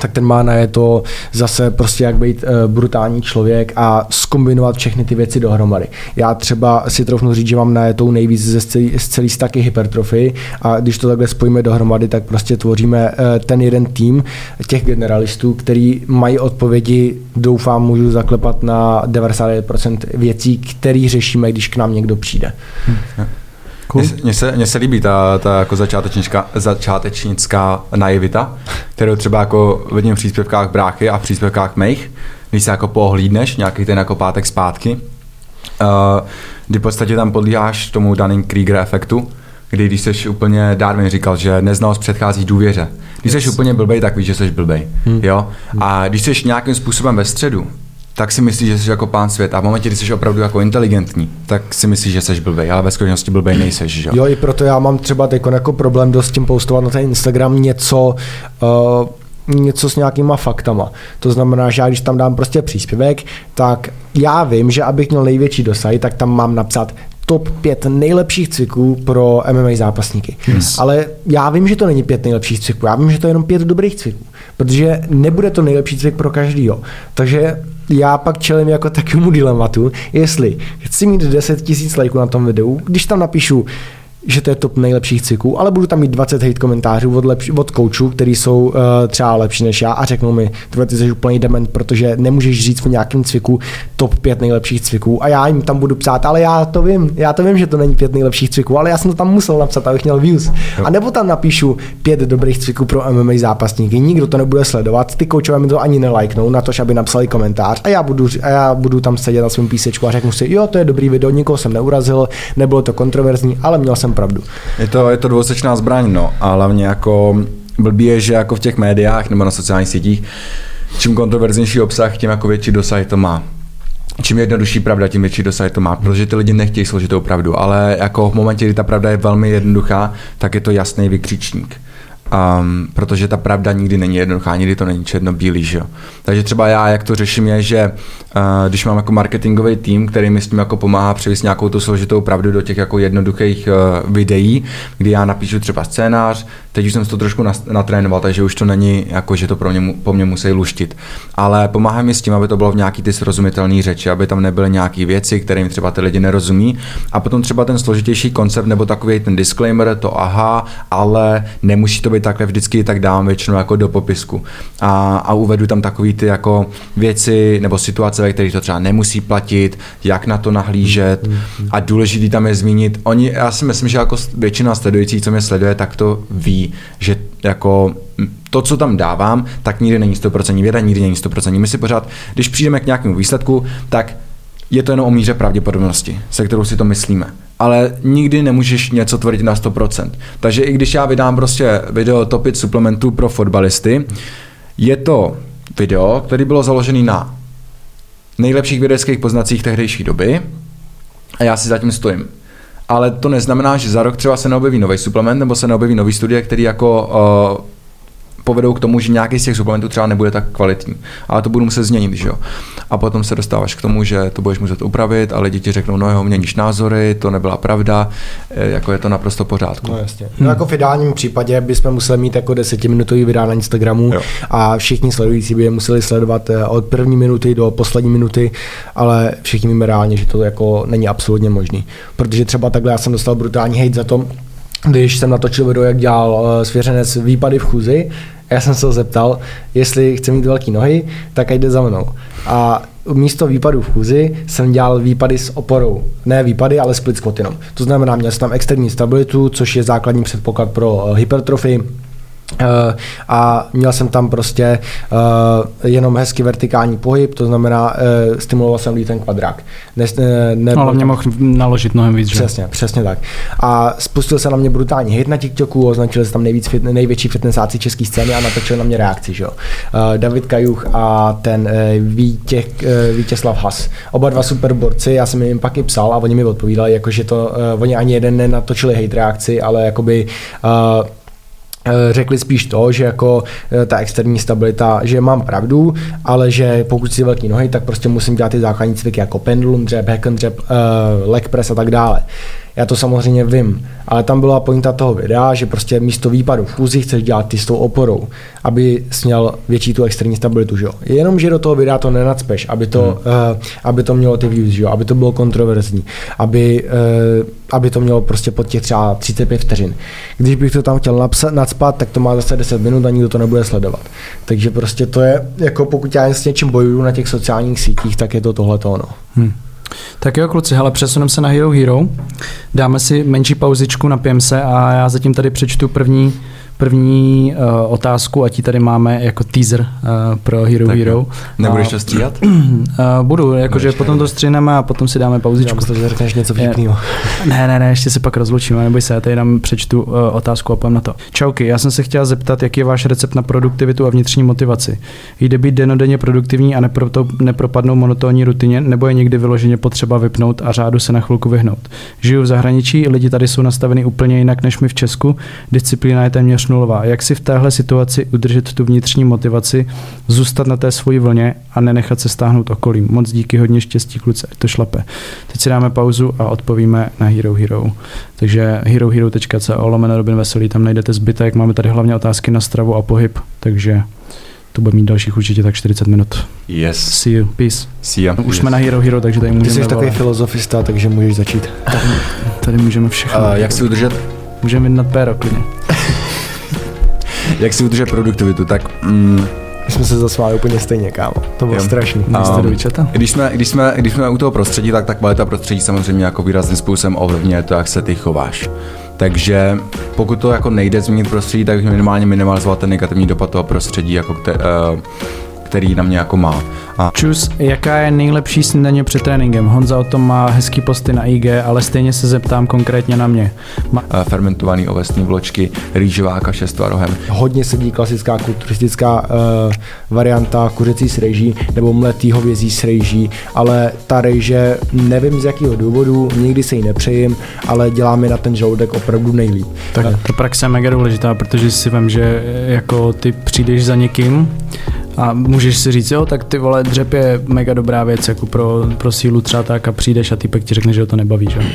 tak ten má na je to zase prostě jak být uh, brutální člověk a skombinovat všechny ty věci dohromady. Já třeba si troufnu říct, že mám na je tou nejvíc ze celý, z celý staky hypertrofy a když to takhle spojíme dohromady, tak prostě tvoříme uh, ten jeden tým těch generalistů, který mají odpovědi, doufám, můžu zaklepat na 99% věcí, které řešíme, když k nám někdo přijde. Hmm. Cool. Mně se, mně se líbí ta, ta jako začátečnická, začátečnická naivita, kterou třeba jako vidím v příspěvkách bráchy a v příspěvkách mých, když se jako pohlídneš nějaký ten jako pátek zpátky, uh, kdy v podstatě tam podlíháš tomu Dunning-Krieger efektu, kdy když jsi úplně, Darwin říkal, že neznalost předchází důvěře. Když yes. jsi úplně blbej, tak víš, že jsi blbej. Hmm. Jo? A když jsi nějakým způsobem ve středu, tak si myslíš, že jsi jako pán světa. A v momentě, kdy jsi opravdu jako inteligentní, tak si myslíš, že jsi blbej, ale ve skutečnosti blbej nejseš. Že? Jo, i proto já mám třeba teď jako problém dost tím postovat na ten Instagram něco, uh, něco s nějakýma faktama. To znamená, že já když tam dám prostě příspěvek, tak já vím, že abych měl největší dosah, tak tam mám napsat top 5 nejlepších cviků pro MMA zápasníky. Yes. Ale já vím, že to není pět nejlepších cviků, já vím, že to je jenom pět dobrých cviků, protože nebude to nejlepší cvik pro každýho. Takže já pak čelím jako takovému dilematu, jestli chci mít 10 tisíc lajků na tom videu, když tam napíšu že to je top nejlepších cviků, ale budu tam mít 20 hate komentářů od, lepší, od koučů, který jsou uh, třeba lepší než já a řeknou mi, ty jsi úplný dement, protože nemůžeš říct v nějakém cviku top 5 nejlepších cviků. A já jim tam budu psát, ale já to vím, já to vím, že to není pět nejlepších cviků, ale já jsem to tam musel napsat, abych měl views. A nebo tam napíšu pět dobrých cviků pro MMA zápasníky, nikdo to nebude sledovat, ty koučové mi to ani nelajknou na to, aby napsali komentář. A já budu, a já budu tam sedět na svém písečku a řeknu si, jo, to je dobrý video, nikoho jsem neurazil, nebylo to kontroverzní, ale měl jsem pravdu. Je to, je to dvousečná zbraň, no. A hlavně jako blbý je, že jako v těch médiách nebo na sociálních sítích, čím kontroverznější obsah, tím jako větší dosah to má. Čím jednodušší pravda, tím větší dosah to má, protože ty lidi nechtějí složitou pravdu, ale jako v momentě, kdy ta pravda je velmi jednoduchá, tak je to jasný vykřičník. Um, protože ta pravda nikdy není jednoduchá, nikdy to není černobílý, že jo. Takže třeba já, jak to řeším, je, že uh, když mám jako marketingový tým, který mi s tím jako pomáhá přivést nějakou tu složitou pravdu do těch jako jednoduchých uh, videí, kdy já napíšu třeba scénář, teď už jsem to trošku natrénoval, takže už to není jako, že to pro mě, po mně musí luštit. Ale pomáhá mi s tím, aby to bylo v nějaký ty srozumitelné řeči, aby tam nebyly nějaké věci, kterým třeba ty lidi nerozumí. A potom třeba ten složitější koncept nebo takový ten disclaimer, to aha, ale nemusí to být takhle vždycky, tak dám většinou jako do popisku. A, a uvedu tam takový ty jako věci nebo situace, ve kterých to třeba nemusí platit, jak na to nahlížet. A důležitý tam je zmínit, oni, já si myslím, že jako většina sledujících, co mě sleduje, tak to ví, že jako to, co tam dávám, tak nikdy není 100% věda, nikdy není 100%. My si pořád, když přijdeme k nějakému výsledku, tak je to jenom o míře pravděpodobnosti, se kterou si to myslíme. Ale nikdy nemůžeš něco tvrdit na 100%. Takže i když já vydám prostě video topit suplementů pro fotbalisty, je to video, který bylo založený na nejlepších vědeckých poznacích tehdejší doby a já si zatím stojím ale to neznamená, že za rok třeba se neobjeví nový suplement nebo se neobjeví nový studie, který jako uh, povedou k tomu, že nějaký z těch suplementů třeba nebude tak kvalitní. Ale to budu muset změnit, že jo. A potom se dostáváš k tomu, že to budeš muset upravit, ale děti řeknou, no jo, měníš názory, to nebyla pravda, e, jako je to naprosto pořádku. No jasně. Hmm. No jako v ideálním případě bychom museli mít jako desetiminutový videa na Instagramu jo. a všichni sledující by je museli sledovat e, od první minuty do poslední minuty, ale všichni víme reálně, že to jako není absolutně možný. Protože třeba takhle já jsem dostal brutální hate za to, když jsem natočil video, jak dělal uh, svěřenec výpady v chůzi, já jsem se ho zeptal, jestli chce mít velké nohy, tak jde za mnou. A místo výpadu v chůzi jsem dělal výpady s oporou. Ne výpady, ale split squat jenom. To znamená, měl jsem tam externí stabilitu, což je základní předpoklad pro eh, hypertrofii a měl jsem tam prostě uh, jenom hezký vertikální pohyb, to znamená, uh, stimuloval jsem ten kvadrák. Ne, ne, ne, ale mě mohl naložit mnohem víc, Přesně, že? přesně tak. A spustil se na mě brutální hit na TikToku, označili se tam nejvíc fit, největší fitnessáci české scény a natočil na mě reakci, že jo. David Kajuch a ten uh, Vítězslav Has. Oba dva super borci, já jsem jim pak i psal a oni mi odpovídali, jako že to, oni ani jeden nenatočili hate reakci, ale jakoby uh, Eh, řekli spíš to, že jako eh, ta externí stabilita, že mám pravdu, ale že pokud si velký nohy, tak prostě musím dělat ty základní cviky jako pendulum dřep, hack and dřep, uh, leg press a tak dále. Já to samozřejmě vím, ale tam byla pointa toho videa, že prostě místo výpadu v fúzi chceš dělat ty s tou oporou, aby měl větší tu externí stabilitu, že jo. Jenom, že do toho videa to nenacpeš, aby to, hmm. uh, aby to mělo ty views, že jo, aby to bylo kontroverzní, aby, uh, aby to mělo prostě pod těch třeba 35 vteřin. Když bych to tam chtěl napsat, nadspat, tak to má zase 10 minut a nikdo to nebude sledovat. Takže prostě to je, jako pokud já s něčím bojuju na těch sociálních sítích, tak je to tohle ono. Hmm. Tak jo, kluci, hele, přesuneme se na Hero Hero. Dáme si menší pauzičku, napijeme se a já zatím tady přečtu první první uh, otázku a ti tady máme jako teaser uh, pro Hero tak Hero. Nebudeš to stříhat? uh, *clears throat* budu, jakože potom to stříneme a potom si dáme pauzičku. Já že řekneš něco vtipného. *laughs* Ne, ne, ne, ještě se pak rozlučíme, neboj se, já tady nám přečtu uh, otázku a půjdem na to. Čauky, já jsem se chtěla zeptat, jaký je váš recept na produktivitu a vnitřní motivaci. Jde být denodenně produktivní a nepro, to, nepropadnou monotónní rutině, nebo je někdy vyloženě potřeba vypnout a řádu se na chvilku vyhnout. Žiju v zahraničí, lidi tady jsou nastaveni úplně jinak než my v Česku, disciplína je téměř nulová. Jak si v téhle situaci udržet tu vnitřní motivaci, zůstat na té svoji vlně a nenechat se stáhnout okolím? Moc díky, hodně štěstí, kluci, ať to šlape. Teď si dáme pauzu a odpovíme na Hero Hero. Takže herohero.co lomeno Robin Veselý, tam najdete zbytek, máme tady hlavně otázky na stravu a pohyb, takže to bude mít dalších určitě tak 40 minut. Yes. See you, peace. See ya. No, už yes. jsme na Hero Hero, takže tady Ty můžeme... jsi takový filozofista, takže můžeš začít. tady, tady můžeme všechno. Uh, jak si udržet Můžeme jít nad péro klidně. *laughs* jak si udržet produktivitu, tak mm, My jsme se zasmáli úplně stejně, kámo. To bylo Jo. strašný. Do výčeta? když jsme, když, jsme, když jsme u toho prostředí, tak ta kvalita prostředí samozřejmě jako výrazným způsobem ovlivňuje to, jak se ty chováš. Takže pokud to jako nejde změnit prostředí, tak minimálně minimalizovat ten negativní dopad toho prostředí, jako kte, uh, který na mě jako má. A Čus, jaká je nejlepší snídaně před tréninkem? Honza o tom má hezký posty na IG, ale stejně se zeptám konkrétně na mě. Ma- uh, fermentovaný ovesní vločky, rýžová kaše s tvarohem. Hodně sedí klasická kulturistická uh, varianta kuřecí s rejží nebo mletý hovězí s rejží, ale ta rejže, nevím z jakého důvodu, nikdy se jí nepřejím, ale dělá mi na ten žaludek opravdu nejlíp. Tak ta praxe je mega důležitá, protože si vím, že jako ty přijdeš za někým a můžeš si říct, jo, tak ty vole, dřep je mega dobrá věc jako pro, pro sílu třeba tak a přijdeš a týpek ti řekne, že ho to nebaví, že?